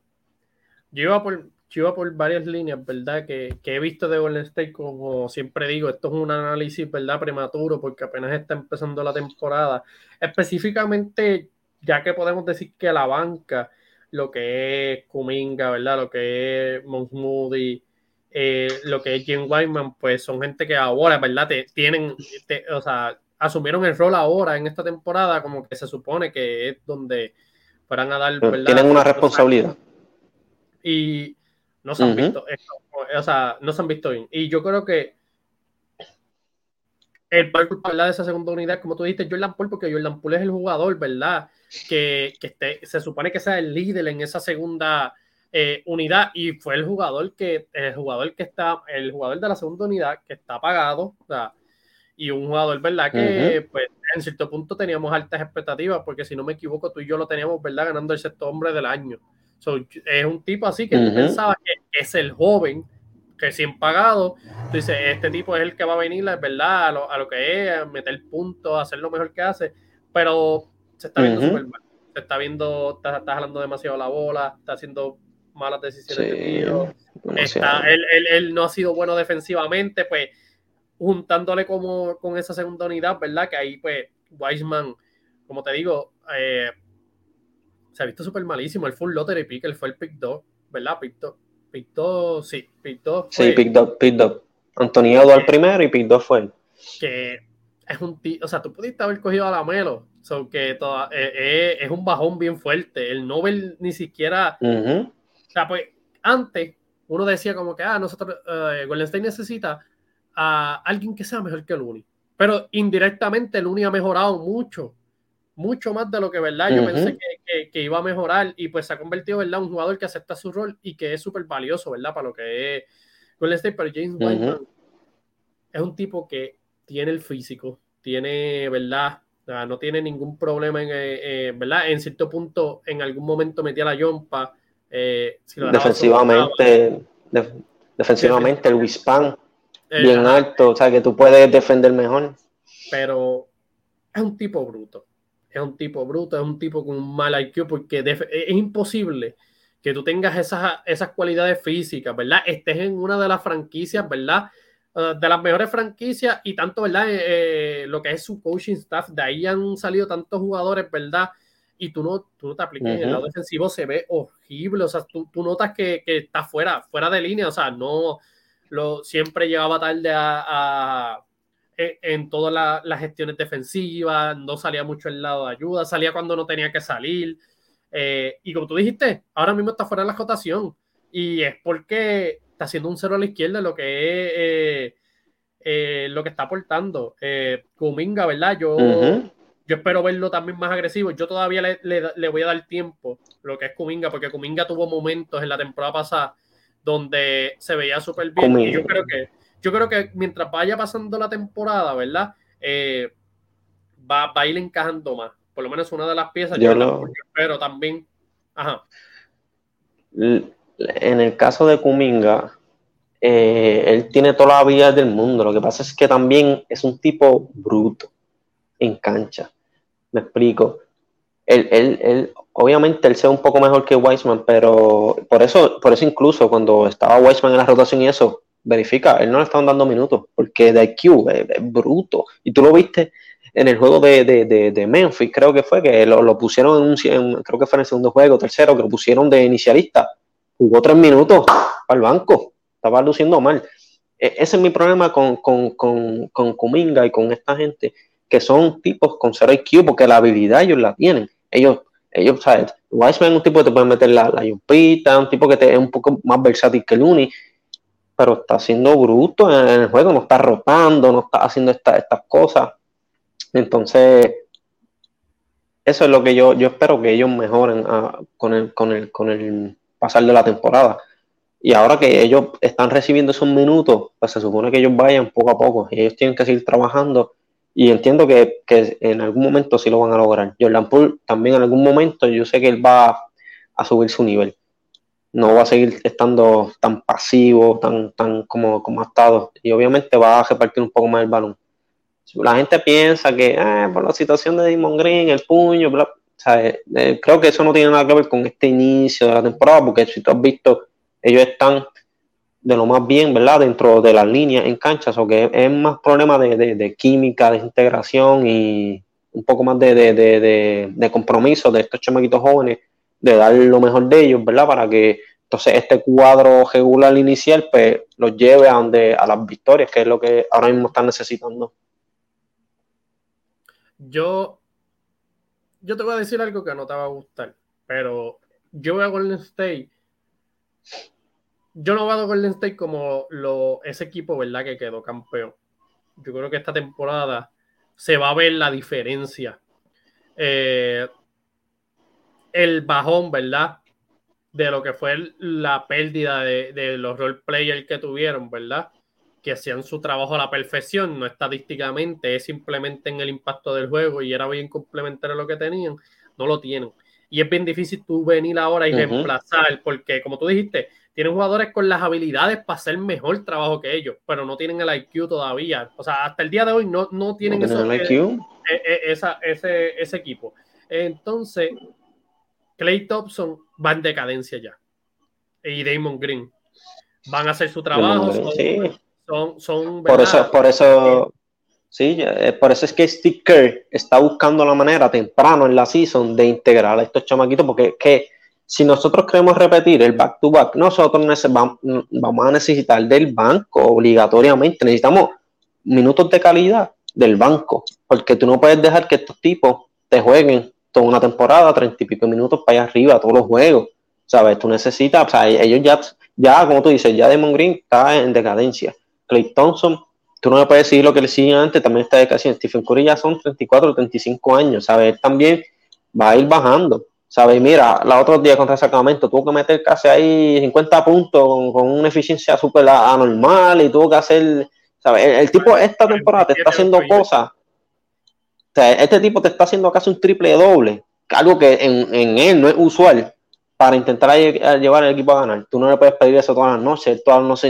yo, iba por, yo por varias líneas, ¿verdad? Que, que, he visto de Golden State, como siempre digo, esto es un análisis, ¿verdad? Prematuro, porque apenas está empezando la temporada. Específicamente, ya que podemos decir que la banca, lo que es Kuminga, ¿verdad? Lo que es Moody, eh, lo que es Jim Wyman, pues son gente que ahora, ¿verdad? Te, tienen, o sea, asumieron el rol ahora en esta temporada, como que se supone que es donde fueran a dar, ¿verdad? Tienen una responsabilidad. Y no se han visto, o sea, no se han visto bien. Y yo creo que el culpable de esa segunda unidad, como tú dijiste, Jordan Poole, porque Jordan Poole es el jugador, ¿verdad? Que, que se supone que sea el líder en esa segunda eh, unidad y fue el jugador que, el jugador que está, el jugador de la segunda unidad que está pagado, o sea, y un jugador, ¿verdad? Que pues en cierto punto teníamos altas expectativas, porque si no me equivoco, tú y yo lo teníamos, ¿verdad? Ganando el sexto hombre del año. Es un tipo así que tú pensabas que es el joven sin pagado, tú dices, este tipo es el que va a venir, es verdad, a lo, a lo que es, a meter puntos, a hacer lo mejor que hace, pero se está viendo súper mal. Se está viendo, está, está, jalando demasiado la bola, está haciendo malas decisiones de tiro. Está, él, él, él, no ha sido bueno defensivamente, pues juntándole como con esa segunda unidad, ¿verdad? Que ahí, pues, Weisman, como te digo, eh, se ha visto súper malísimo. El full lottery pick, él fue el pick 2, ¿verdad? Pick 2 Pick sí, Pick Sí, Pick 2, Pick 2. Antonio al primero y Pick 2 fue él. Que es un tío, o sea, tú pudiste haber cogido a la Melo, so que toda, eh, eh, es un bajón bien fuerte. El Nobel ni siquiera. O sea, pues antes uno decía como que, ah, nosotros, uh, Golden State necesita a alguien que sea mejor que Uni. Pero indirectamente el Uni ha mejorado mucho mucho más de lo que verdad yo pensé que, iba a mejorar y pues se ha convertido verdad un jugador que acepta su rol y que es súper valioso verdad para lo que es Golden State pero James White es un tipo que tiene el físico tiene verdad no tiene ningún problema en eh, eh, verdad en cierto punto en algún momento metía la yompa eh, defensivamente defensivamente el Wispan bien alto o sea que tú puedes defender mejor. Pero es un tipo bruto es un tipo bruto, es un tipo con un mal IQ, porque es imposible que tú tengas esas, esas cualidades físicas, ¿verdad? Estés en una de las franquicias, ¿verdad? Uh, de las mejores franquicias y tanto, ¿verdad? Eh, eh, lo que es su coaching staff, de ahí han salido tantos jugadores, ¿verdad? Y tú no, tú no te apliques en el lado defensivo, se ve horrible, o sea, tú, tú notas que, que, está fuera, fuera de línea, o sea, no, lo, siempre llegaba tarde a en todas las gestiones defensivas, no salía mucho el lado de ayuda, salía cuando no tenía que salir. Eh, y como tú dijiste, ahora mismo está fuera de la rotación. Y es porque está haciendo un cero a la izquierda lo que es eh, eh, lo que está aportando. Kuminga, ¿verdad? Yo, yo espero verlo también más agresivo. Yo todavía le, le, voy a dar tiempo lo que es Kuminga, porque Kuminga tuvo momentos en la temporada pasada donde se veía súper bien. Y yo creo que yo creo que mientras vaya pasando la temporada, ¿verdad? Eh, va, a ir encajando más. Por lo menos una de las piezas. Yo, lo... pero también. Ajá. En el caso de Kuminga, eh, él tiene toda la habilidad del mundo. Lo que pasa es que también es un tipo bruto en cancha. Me explico. Él, él, él, obviamente él sea un poco mejor que Weisman, pero por eso, por eso incluso cuando estaba Weisman en la rotación y eso, verifica, él no le estaban dando minutos, porque de IQ es, bruto. Y tú lo viste en el juego de, de, de, Memphis, creo que fue, que lo, pusieron en un, creo que fue en el segundo juego, tercero, que lo pusieron de inicialista. Jugó tres minutos al banco, estaba luciendo mal. E, ese es mi problema con, con, con, con Kuminga y con esta gente, que son tipos con cero IQ, porque la habilidad ellos la tienen. Ellos, ellos, ¿sabes? Wiseman es un tipo que te puede meter la, la yumpita, un tipo que te, es un poco más versátil que Looney, pero está siendo bruto en el juego, no está rotando, no está haciendo estas cosas. Entonces, eso es lo que yo, yo espero que ellos mejoren ah, con, el, con, el, con el pasar de la temporada. Y ahora que ellos están recibiendo esos minutos, pues se supone que ellos vayan poco a poco. Y ellos tienen que seguir trabajando. Y entiendo que, que en algún momento sí lo van a lograr. Jordan Poole también en algún momento yo sé que él va a subir su nivel. No va a seguir estando tan pasivo, tan, tan como, como ha estado. Y obviamente va a repartir un poco más el balón la gente piensa que ah, por la situación de Damon Green, el puño, eh, eh, creo que eso no tiene nada que ver con este inicio de la temporada, porque si tú has visto, ellos están de lo más bien, ¿verdad? Dentro de las líneas en canchas, o que es más problema de, química, de integración y un poco más de, compromiso de estos chamaquitos jóvenes, de dar lo mejor de ellos, ¿verdad? Para que entonces este cuadro regular inicial pues los lleve a donde a las victorias, que es lo que ahora mismo están necesitando. Yo, yo te voy a decir algo que no te va a gustar, pero yo voy a Golden State. Yo no voy a Golden State como ese equipo, ¿verdad? Que quedó campeón. Yo creo que esta temporada se va a ver la diferencia. Eh, el bajón, ¿verdad? De lo que fue la pérdida de, de los role players que tuvieron, ¿verdad? que hacían su trabajo a la perfección, no estadísticamente, es simplemente en el impacto del juego y era bien complementario lo que tenían, no lo tienen. Y es bien difícil tú venir ahora y reemplazar, porque como tú dijiste, tienen jugadores con las habilidades para hacer mejor trabajo que ellos, pero no tienen el IQ todavía. O sea, hasta el día de hoy no, no tienen el IQ? Eh, eh, esa, ese, ese equipo. Entonces, Clay Thompson va en decadencia ya. Y Damon Green van a hacer su trabajo. Son, por eso, por eso, sí, eh, por eso es que Sticker está buscando la manera temprano en la season de integrar a estos chamaquitos, porque que si nosotros queremos repetir el back to back, nosotros vamos a necesitar del banco obligatoriamente. Necesitamos minutos de calidad del banco, porque tú no puedes dejar que estos tipos te jueguen toda una temporada, treinta y pico minutos para allá arriba, todos los juegos. ¿Sabes? Tú necesitas, o sea, ellos ya, ya, como tú dices, ya Demon Green está en decadencia. Clay Thompson, tú no me puedes decir lo que le siguen antes, también está de casi. Stephen Curry ya son 34 o 35 años, ¿sabes? Él también va a ir bajando, ¿sabes? Mira, la otro día contra Sacramento tuvo que meter casi ahí 50 puntos con, una eficiencia súper anormal y tuvo que hacer, ¿sabes? El, tipo esta temporada te está haciendo cosas. Este tipo te está haciendo casi un triple doble, algo que en, en él no es usual para intentar llevar el equipo a ganar. Tú no le puedes pedir eso todas las noches,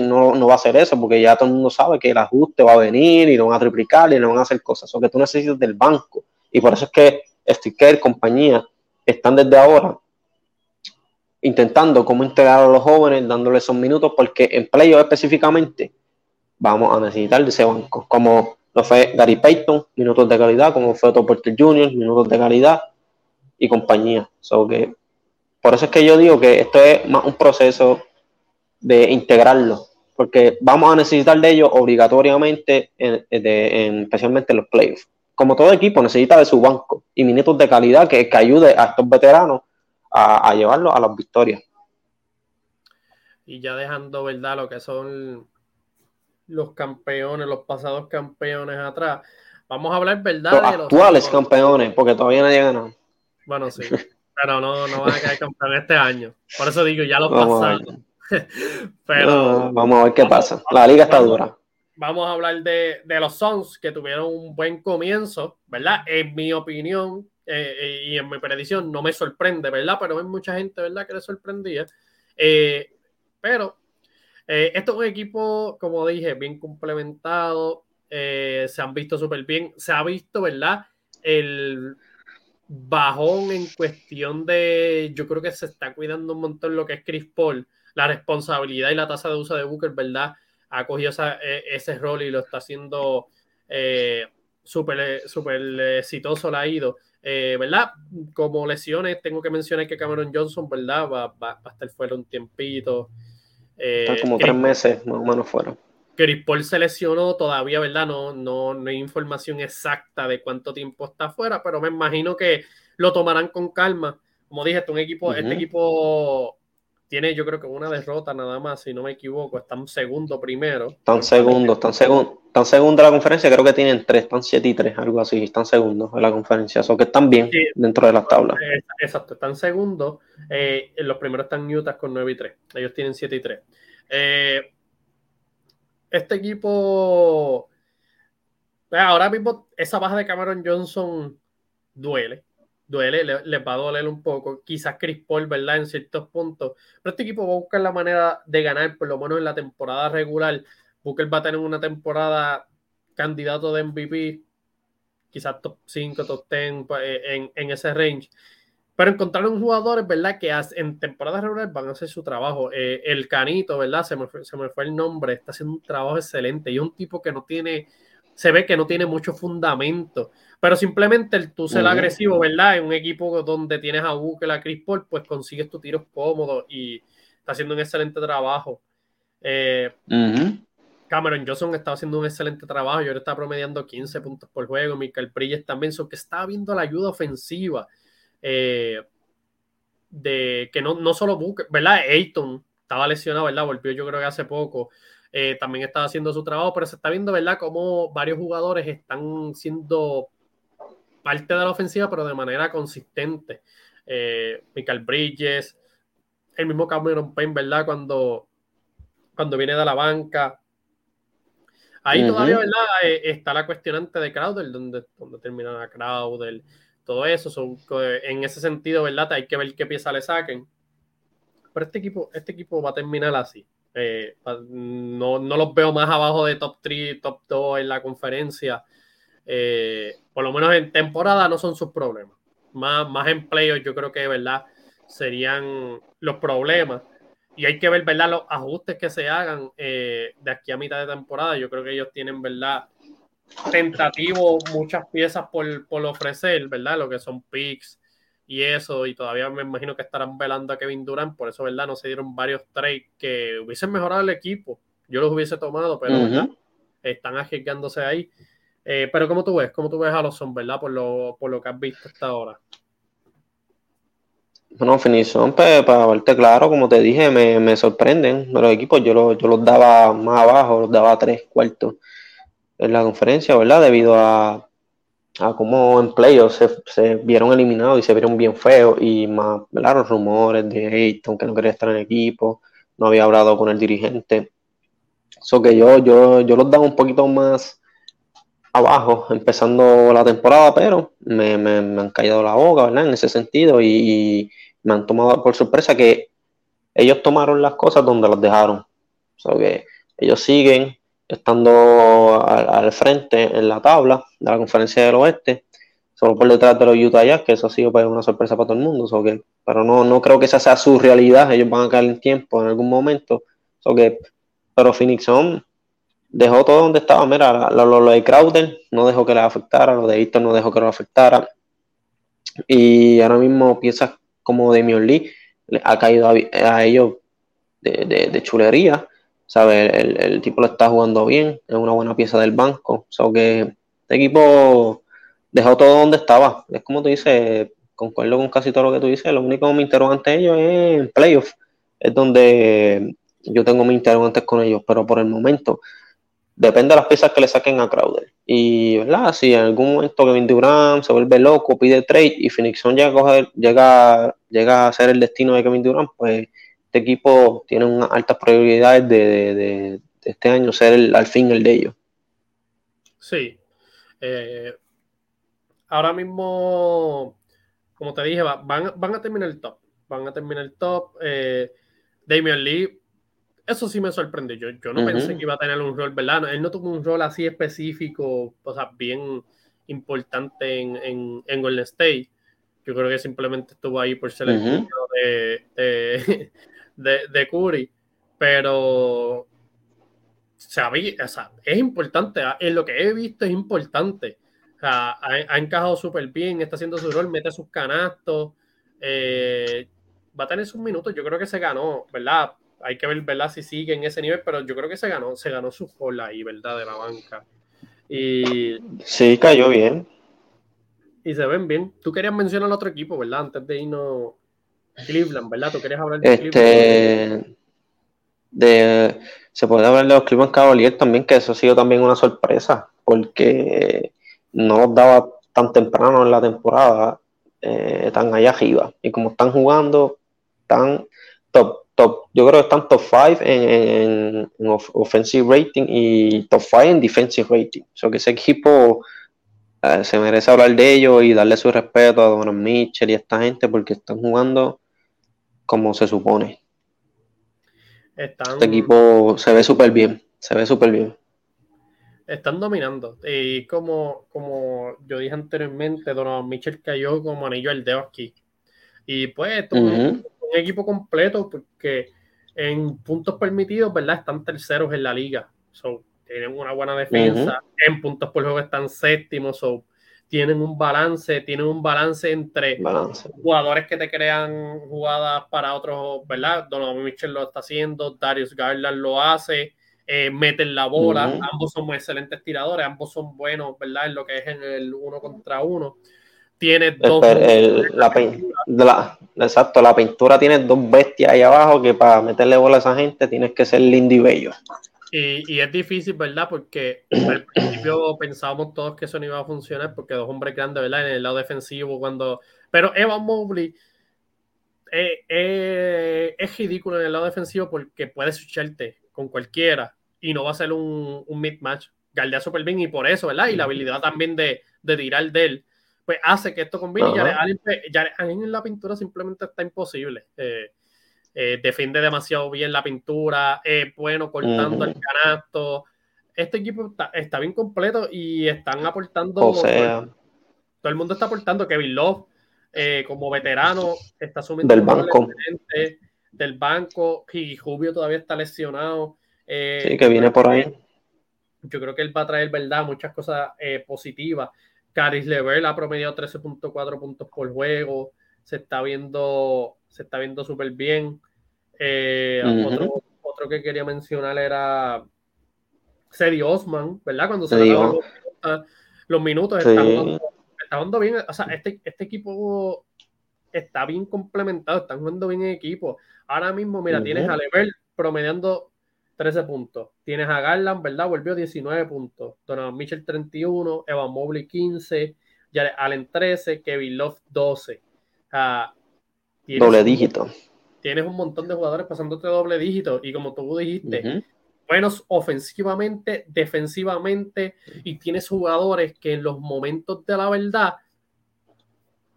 no, no va a hacer eso, porque ya todo el mundo sabe que el ajuste va a venir y lo van a triplicar y no van a hacer cosas. O que tú necesitas del banco. Y por eso es que Sticker, compañía, están desde ahora intentando cómo integrar a los jóvenes, dándoles esos minutos, porque en playoff específicamente vamos a necesitar de ese banco, como lo fue Gary Payton, minutos de calidad, como fue Otto Porter Jr., minutos de calidad y compañía. So que por eso es que yo digo que esto es más un proceso de integrarlo, porque vamos a necesitar de ellos obligatoriamente, en, especialmente en los playoffs. Como todo equipo necesita de su banco y minutos de calidad que, que ayude a estos veteranos a llevarlos a las victorias. Y ya dejando, ¿verdad? Lo que son los campeones, los pasados campeones atrás. Vamos a hablar, ¿verdad? Los actuales campeones, porque todavía nadie ha ganado. Bueno, sí. pero no, no van a caer campeón este año. Por eso digo, ya lo pasaron. pero vamos a ver qué pasa. La liga está dura. Vamos a hablar de, de, los Suns que tuvieron un buen comienzo, ¿verdad? En mi opinión eh, eh, y en mi predicción no me sorprende, ¿verdad? Pero hay mucha gente, ¿verdad? Que le sorprendía. Eh, pero Eh, esto es un equipo, como dije, bien complementado. Eh, se han visto súper bien. Se ha visto, ¿verdad? El bajón en cuestión de. Yo creo que se está cuidando un montón lo que es Chris Paul. La responsabilidad y la tasa de uso de Booker, ¿verdad? Ha cogido e, ese rol y lo está haciendo eh, súper super exitoso. La ha ido. ¿Verdad? Como lesiones, tengo que mencionar que Cameron Johnson, ¿verdad? Va, va, a estar fuera un tiempito. Están como tres meses más o menos fuera. Chris Paul se lesionó todavía, ¿verdad? No, no, no hay información exacta de cuánto tiempo está fuera, pero me imagino que lo tomarán con calma. Como dije, este, un equipo, este equipo tiene, yo creo que una derrota nada más, si no me equivoco. Están segundo primero. Están segundos, están segundos. Están segundos en la conferencia, creo que tienen tres, están siete y tres, algo así. Están segundos en la conferencia, o que están bien dentro de las tablas. Exacto, están segundos. Eh, los primeros están Utah con 9 y 3. Ellos tienen 7 y 3. Eh, este equipo, pues, ahora mismo esa baja de Cameron Johnson duele, duele, le, les va a doler un poco. Quizás Chris Paul, ¿verdad? En ciertos puntos. Pero este equipo va a buscar la manera de ganar, por lo menos en la temporada regular. Booker va a tener una temporada candidato de MVP, quizás top 5, top 10, pues, en, en ese range. Pero encontraron jugadores, ¿verdad? Que en temporada regular van a hacer su trabajo. Eh, el Canito, ¿verdad? Se me, fue, el nombre. Está haciendo un trabajo excelente. Y un tipo que no tiene, se ve que no tiene mucho fundamento. Pero simplemente el tú ser agresivo, ¿verdad? En un equipo donde tienes a Booker, a Chris Paul, pues consigues tus tiros cómodos y está haciendo un excelente trabajo. Eh, Cameron Johnson está haciendo un excelente trabajo y ahora está promediando 15 puntos por juego. Michael Bridges también, so que está viendo la ayuda ofensiva. Eh, de que no, no solo Booker, ¿verdad? Ayton estaba lesionado, ¿verdad? Volvió yo creo que hace poco. Eh, también estaba haciendo su trabajo, pero se está viendo, ¿verdad? Como varios jugadores están siendo parte de la ofensiva, pero de manera consistente. Eh, Michael Bridges, el mismo Cameron Payne, ¿verdad? Cuando, cuando viene de la banca. Ahí todavía, ¿verdad? está la cuestionante de Crowder, donde, donde termina la Crowder todo eso. Son, en ese sentido, ¿verdad? Hay que ver qué pieza le saquen. Pero este equipo, este equipo va a terminar así. Eh, no, no, los veo más abajo de top 3, top 2 en la conferencia. Eh, por lo menos en temporada no son sus problemas. Más, más en playoffs yo creo que, ¿verdad? Serían los problemas. Y hay que ver, ¿verdad? Los ajustes que se hagan eh, de aquí a mitad de temporada. Yo creo que ellos tienen, ¿verdad? tentativo muchas piezas por, por, ofrecer, ¿verdad? Lo que son picks y eso, y todavía me imagino que estarán velando a Kevin Durant, por eso, ¿verdad? No se dieron varios trades que hubiesen mejorado el equipo. Yo los hubiese tomado, pero están arriesgándose ahí. Eh, pero ¿cómo tú ves? ¿Cómo tú ves a los son, verdad? Por lo, por lo que has visto hasta ahora. Bueno, Finición, pues, para verte claro, como te dije, me, me sorprenden los equipos. Yo, yo los daba más abajo, los daba tres cuartos en la conferencia, ¿verdad? Debido a, a cómo en playoffs se, vieron eliminados y se vieron bien feos y más, ¿verdad? Los rumores de Ayton que no quería estar en equipo, no había hablado con el dirigente. Eso que yo, yo, yo los daba un poquito más abajo empezando la temporada, pero me, han callado la boca, ¿verdad? En ese sentido y, me han tomado por sorpresa que ellos tomaron las cosas donde las dejaron. O que ellos siguen estando al, frente en la tabla de la conferencia del oeste, solo por detrás de los Utah Jazz, que eso ha sido pues, una sorpresa para todo el mundo, que, pero no, no creo que esa sea su realidad, ellos van a caer en tiempo en algún momento, que, pero Phoenix Sun dejó todo donde estaba, mira, lo, de Crowder no dejó que le afectara, lo de Easton no dejó que lo afectara, y ahora mismo piezas como Damian Lee ha caído a, ellos de chulería, ¿sabe? El, tipo lo está jugando bien, es una buena pieza del banco. O que este equipo dejó todo donde estaba. Es como tú dices, concuerdo con casi todo lo que tú dices. Lo único que me interrogante ellos es en playoff. Es donde yo tengo mis interrogantes con ellos, pero por el momento depende de las piezas que le saquen a Crowder. Y, ¿verdad? Si en algún momento Kevin Durant se vuelve loco, pide trade y Phoenix llega llega, llega a ser el destino de Kevin Durant, pues este equipo tiene altas probabilidades de, este año ser al fin el de ellos. Sí. Eh, ahora mismo, como te dije, van, van, a terminar el top. Van a terminar el top. Eh, Damian Lee eso sí me sorprendió. Yo, yo no pensé que iba a tener un rol, ¿verdad? Él no tuvo un rol así específico, o sea, bien importante en, en, en Golden State. Yo creo que simplemente estuvo ahí por ser el de, de, de, de, Curry. Pero sabía, o sea, es importante. Ah, en lo que he visto es importante. O sea, ha, ha encajado súper bien, está haciendo su rol, mete sus canastos. Eh, va a tener sus minutos. Yo creo que se ganó, ¿verdad? Hay que ver, ¿verdad? Si sigue en ese nivel, pero yo creo que se ganó, se ganó su cola ahí, ¿verdad? De la banca. Y. Sí, cayó bien. Y se ven bien. Tú querías mencionar al otro equipo, ¿verdad? Antes de irnos. Cleveland, ¿verdad? Tú querías hablar de este... Cleveland. De, se puede hablar de los Cleveland Cavaliers también, que eso ha sido también una sorpresa, porque no los daba tan temprano en la temporada, eh, tan allá arriba. Y como están jugando, están top, top, yo creo que están top 5 en, en, offensive rating y top 5 en defensive rating. O sea que ese equipo eh, se merece hablar de ellos y darle su respeto a Donovan Mitchell y a esta gente porque están jugando como se supone. Este equipo se ve súper bien, se ve súper bien. Están dominando. Y como, como yo dije anteriormente, Donovan Mitchell cayó como anillo al dedo aquí. Y pues, esto es un, equipo completo porque en puntos permitidos, ¿verdad? Están terceros en la liga. So, tienen una buena defensa. En puntos por juego están séptimos. So, tienen un balance, tienen un balance entre jugadores que te crean jugadas para otros, ¿verdad? Donovan Mitchell lo está haciendo, Darius Garland lo hace, eh, meten la bola, ambos son excelentes tiradores, ambos son buenos, ¿verdad? En lo que es en el uno contra uno. Tiene dos. la, exacto, la pintura tiene dos bestias ahí abajo que para meterle bola a esa gente tienes que ser lindo y bello. Y, es difícil, ¿verdad? Porque al principio pensábamos todos que eso no iba a funcionar porque dos hombres grandes, ¿verdad? En el lado defensivo, cuando... Pero Evan Mobley eh, eh, es ridículo en el lado defensivo porque puede switcharte con cualquiera y no va a ser un, un mid-match. Galdea súper bien y por eso, ¿verdad? Y la habilidad también de, de tirar de él, pues hace que esto combine. Y ya en la pintura simplemente está imposible. Eh, eh, defiende demasiado bien la pintura, es bueno cortando el canasto. Este equipo está, bien completo y están aportando. O sea, todo, el mundo está aportando. Kevin Love, eh, como veterano, está asumiendo del banco. Del banco. Y Jubio todavía está lesionado. Sí, que viene por ahí. Yo creo que él va a traer, ¿verdad? Muchas cosas positivas. Caris Lever ha promediado 13.4 puntos por juego. Se está viendo se está viendo súper bien. Eh, otro, que quería mencionar era Sedi Osman, ¿verdad? Cuando se le los, los, minutos, está, jugando, bien. O sea, este, este equipo está bien complementado, están jugando bien en equipo. Ahora mismo, mira, tienes a Lever promediando 13 puntos. Tienes a Garland, ¿verdad? Volvió 19 puntos. Donovan Mitchell 31, Evan Mobley 15, Allen 13, Kevin Love 12. Uh, doble dígito. Tienes un montón de jugadores pasándote doble dígito y como tú dijiste, buenos ofensivamente, defensivamente y tienes jugadores que en los momentos de la verdad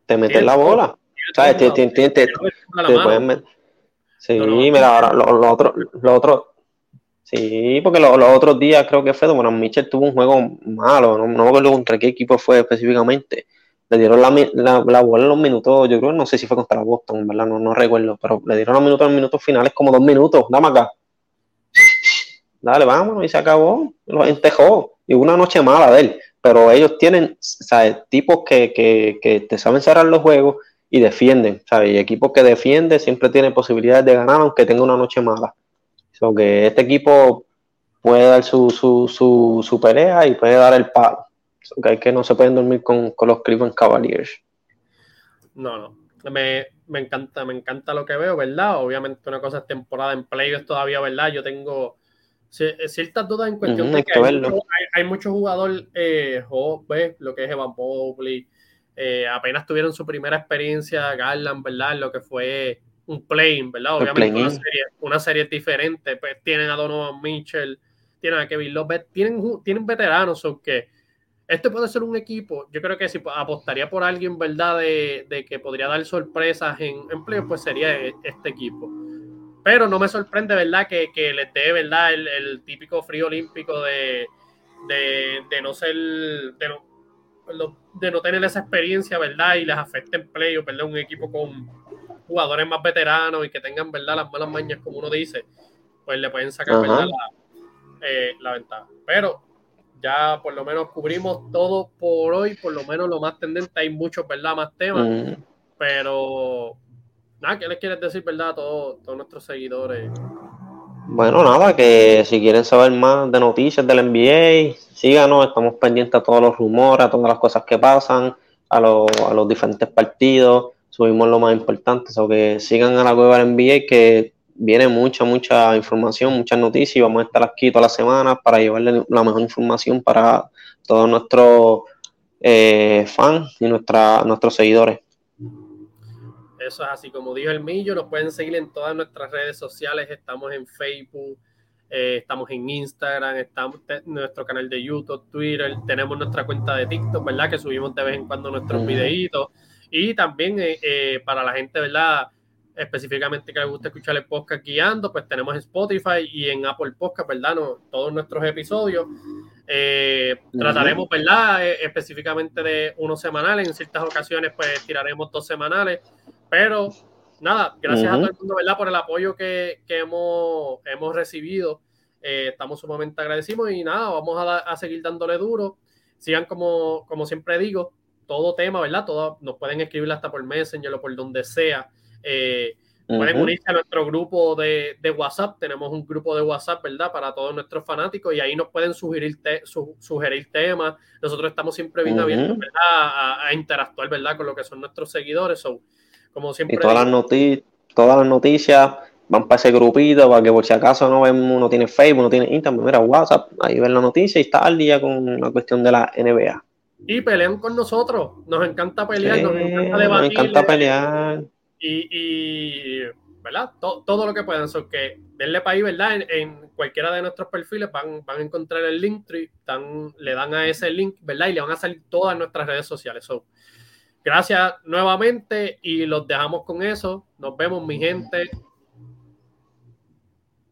te meten la bola. ¿Sabes? Te, te, te, te pueden meter. Sí, mira, ahora lo, otro, lo otro, sí, porque los otros días creo que fue, bueno, Mitchell tuvo un juego malo, no, no me acuerdo contra qué equipo fue específicamente, le dieron la, la, bola en los minutos, yo creo, no sé si fue contra Boston, ¿verdad? No, no recuerdo, pero le dieron los minutos en los minutos finales como dos minutos, dame acá. Dale, vámonos, y se acabó, lo entejó. Y una noche mala de él, pero ellos tienen, ¿sabes? Tipos que, que, que te saben cerrar los juegos y defienden, ¿sabes? Y equipos que defienden siempre tienen posibilidades de ganar, aunque tenga una noche mala. So que este equipo puede dar su, su, su, su pelea y puede dar el palo que, que no se pueden dormir con, con los Cleveland Cavaliers. No, no. Me, me, encanta, me encanta lo que veo, ¿verdad? Obviamente una cosa es temporada en playoffs todavía, ¿verdad? Yo tengo ciertas dudas en cuestión de que hay, mucho, hay, muchos jugadores eh, jóvenes, lo que es Evan Mobley, eh, apenas tuvieron su primera experiencia, Garland, ¿verdad? Lo que fue un playing, ¿verdad? Obviamente una serie, una serie, diferente, pues tienen a Donovan Mitchell, tienen a Kevin Lopez, tienen, tienen veteranos, aunque este puede ser un equipo, yo creo que si apostaría por alguien, ¿verdad? De, que podría dar sorpresas en empleo, pues sería e, este equipo. pero no me sorprende, ¿verdad? Que, que les dé, ¿verdad? El, típico frío olímpico de, de, no ser, de no, de no tener esa experiencia, ¿verdad? Y les afecte en play, ¿verdad? Un equipo con jugadores más veteranos y que tengan, ¿verdad? Las malas mañas, como uno dice, pues le pueden sacar, ¿verdad? La, eh, la ventaja. Pero ya por lo menos cubrimos todo por hoy, por lo menos lo más tendente, hay muchos, ¿verdad? Más temas, mm. pero nada, ¿qué les quieres decir, verdad, a todos, nuestros seguidores? Bueno, nada, que si quieren saber más de noticias del NBA, síganos, estamos pendientes a todos los rumores, a todas las cosas que pasan, a, a los diferentes partidos, subimos lo más importante, o que sigan a la cueva del NBA, que viene mucha, mucha información, muchas noticias y vamos a estar aquí todas las semanas para llevarle la mejor información para todos nuestros eh, fans y nuestra, nuestros seguidores. Eso es así, como dijo el Millo, nos pueden seguir en todas nuestras redes sociales, estamos en Facebook, eh, estamos en Instagram, estamos en nuestro canal de YouTube, Twitter, tenemos nuestra cuenta de TikTok, ¿verdad? Que subimos de vez en cuando nuestros videitos y también eh, para la gente, ¿verdad? específicamente que les gusta escuchar el podcast guiando, pues tenemos Spotify y en Apple Podcast, ¿verdad? No, todos nuestros episodios. Eh, trataremos, ¿verdad? Eh, específicamente de uno semanal, en ciertas ocasiones pues tiraremos dos semanales, pero nada, gracias a todo el mundo, ¿verdad? Por el apoyo que, hemos, hemos recibido. Eh, estamos sumamente agradecidos y nada, vamos a, a, seguir dándole duro. Sigan como, como siempre digo, todo tema, ¿verdad? Todo, nos pueden escribir hasta por Messenger o por donde sea. Eh, pueden unirse a nuestro grupo de, WhatsApp. Tenemos un grupo de WhatsApp, ¿verdad? Para todos nuestros fanáticos y ahí nos pueden sugerir, sugerir temas. Nosotros estamos siempre bien abiertos, ¿verdad? A, interactuar, ¿verdad? Con lo que son nuestros seguidores. como siempre. Y todas, las todas las noticias van para ese grupito para que por si acaso no ven, uno tiene Facebook, uno tiene Instagram, mira WhatsApp, ahí ven la noticia y está al día con la cuestión de la NBA. Y pelean con nosotros. Nos encanta pelear, nos encanta debatir. Nos encanta pelear y, ¿verdad? Todo, lo que puedan. So que denle para ahí, ¿verdad? En, cualquiera de nuestros perfiles van, van a encontrar el link le dan a ese link, ¿verdad? Y le van a salir todas nuestras redes sociales. So, gracias nuevamente y los dejamos con eso. Nos vemos, mi gente.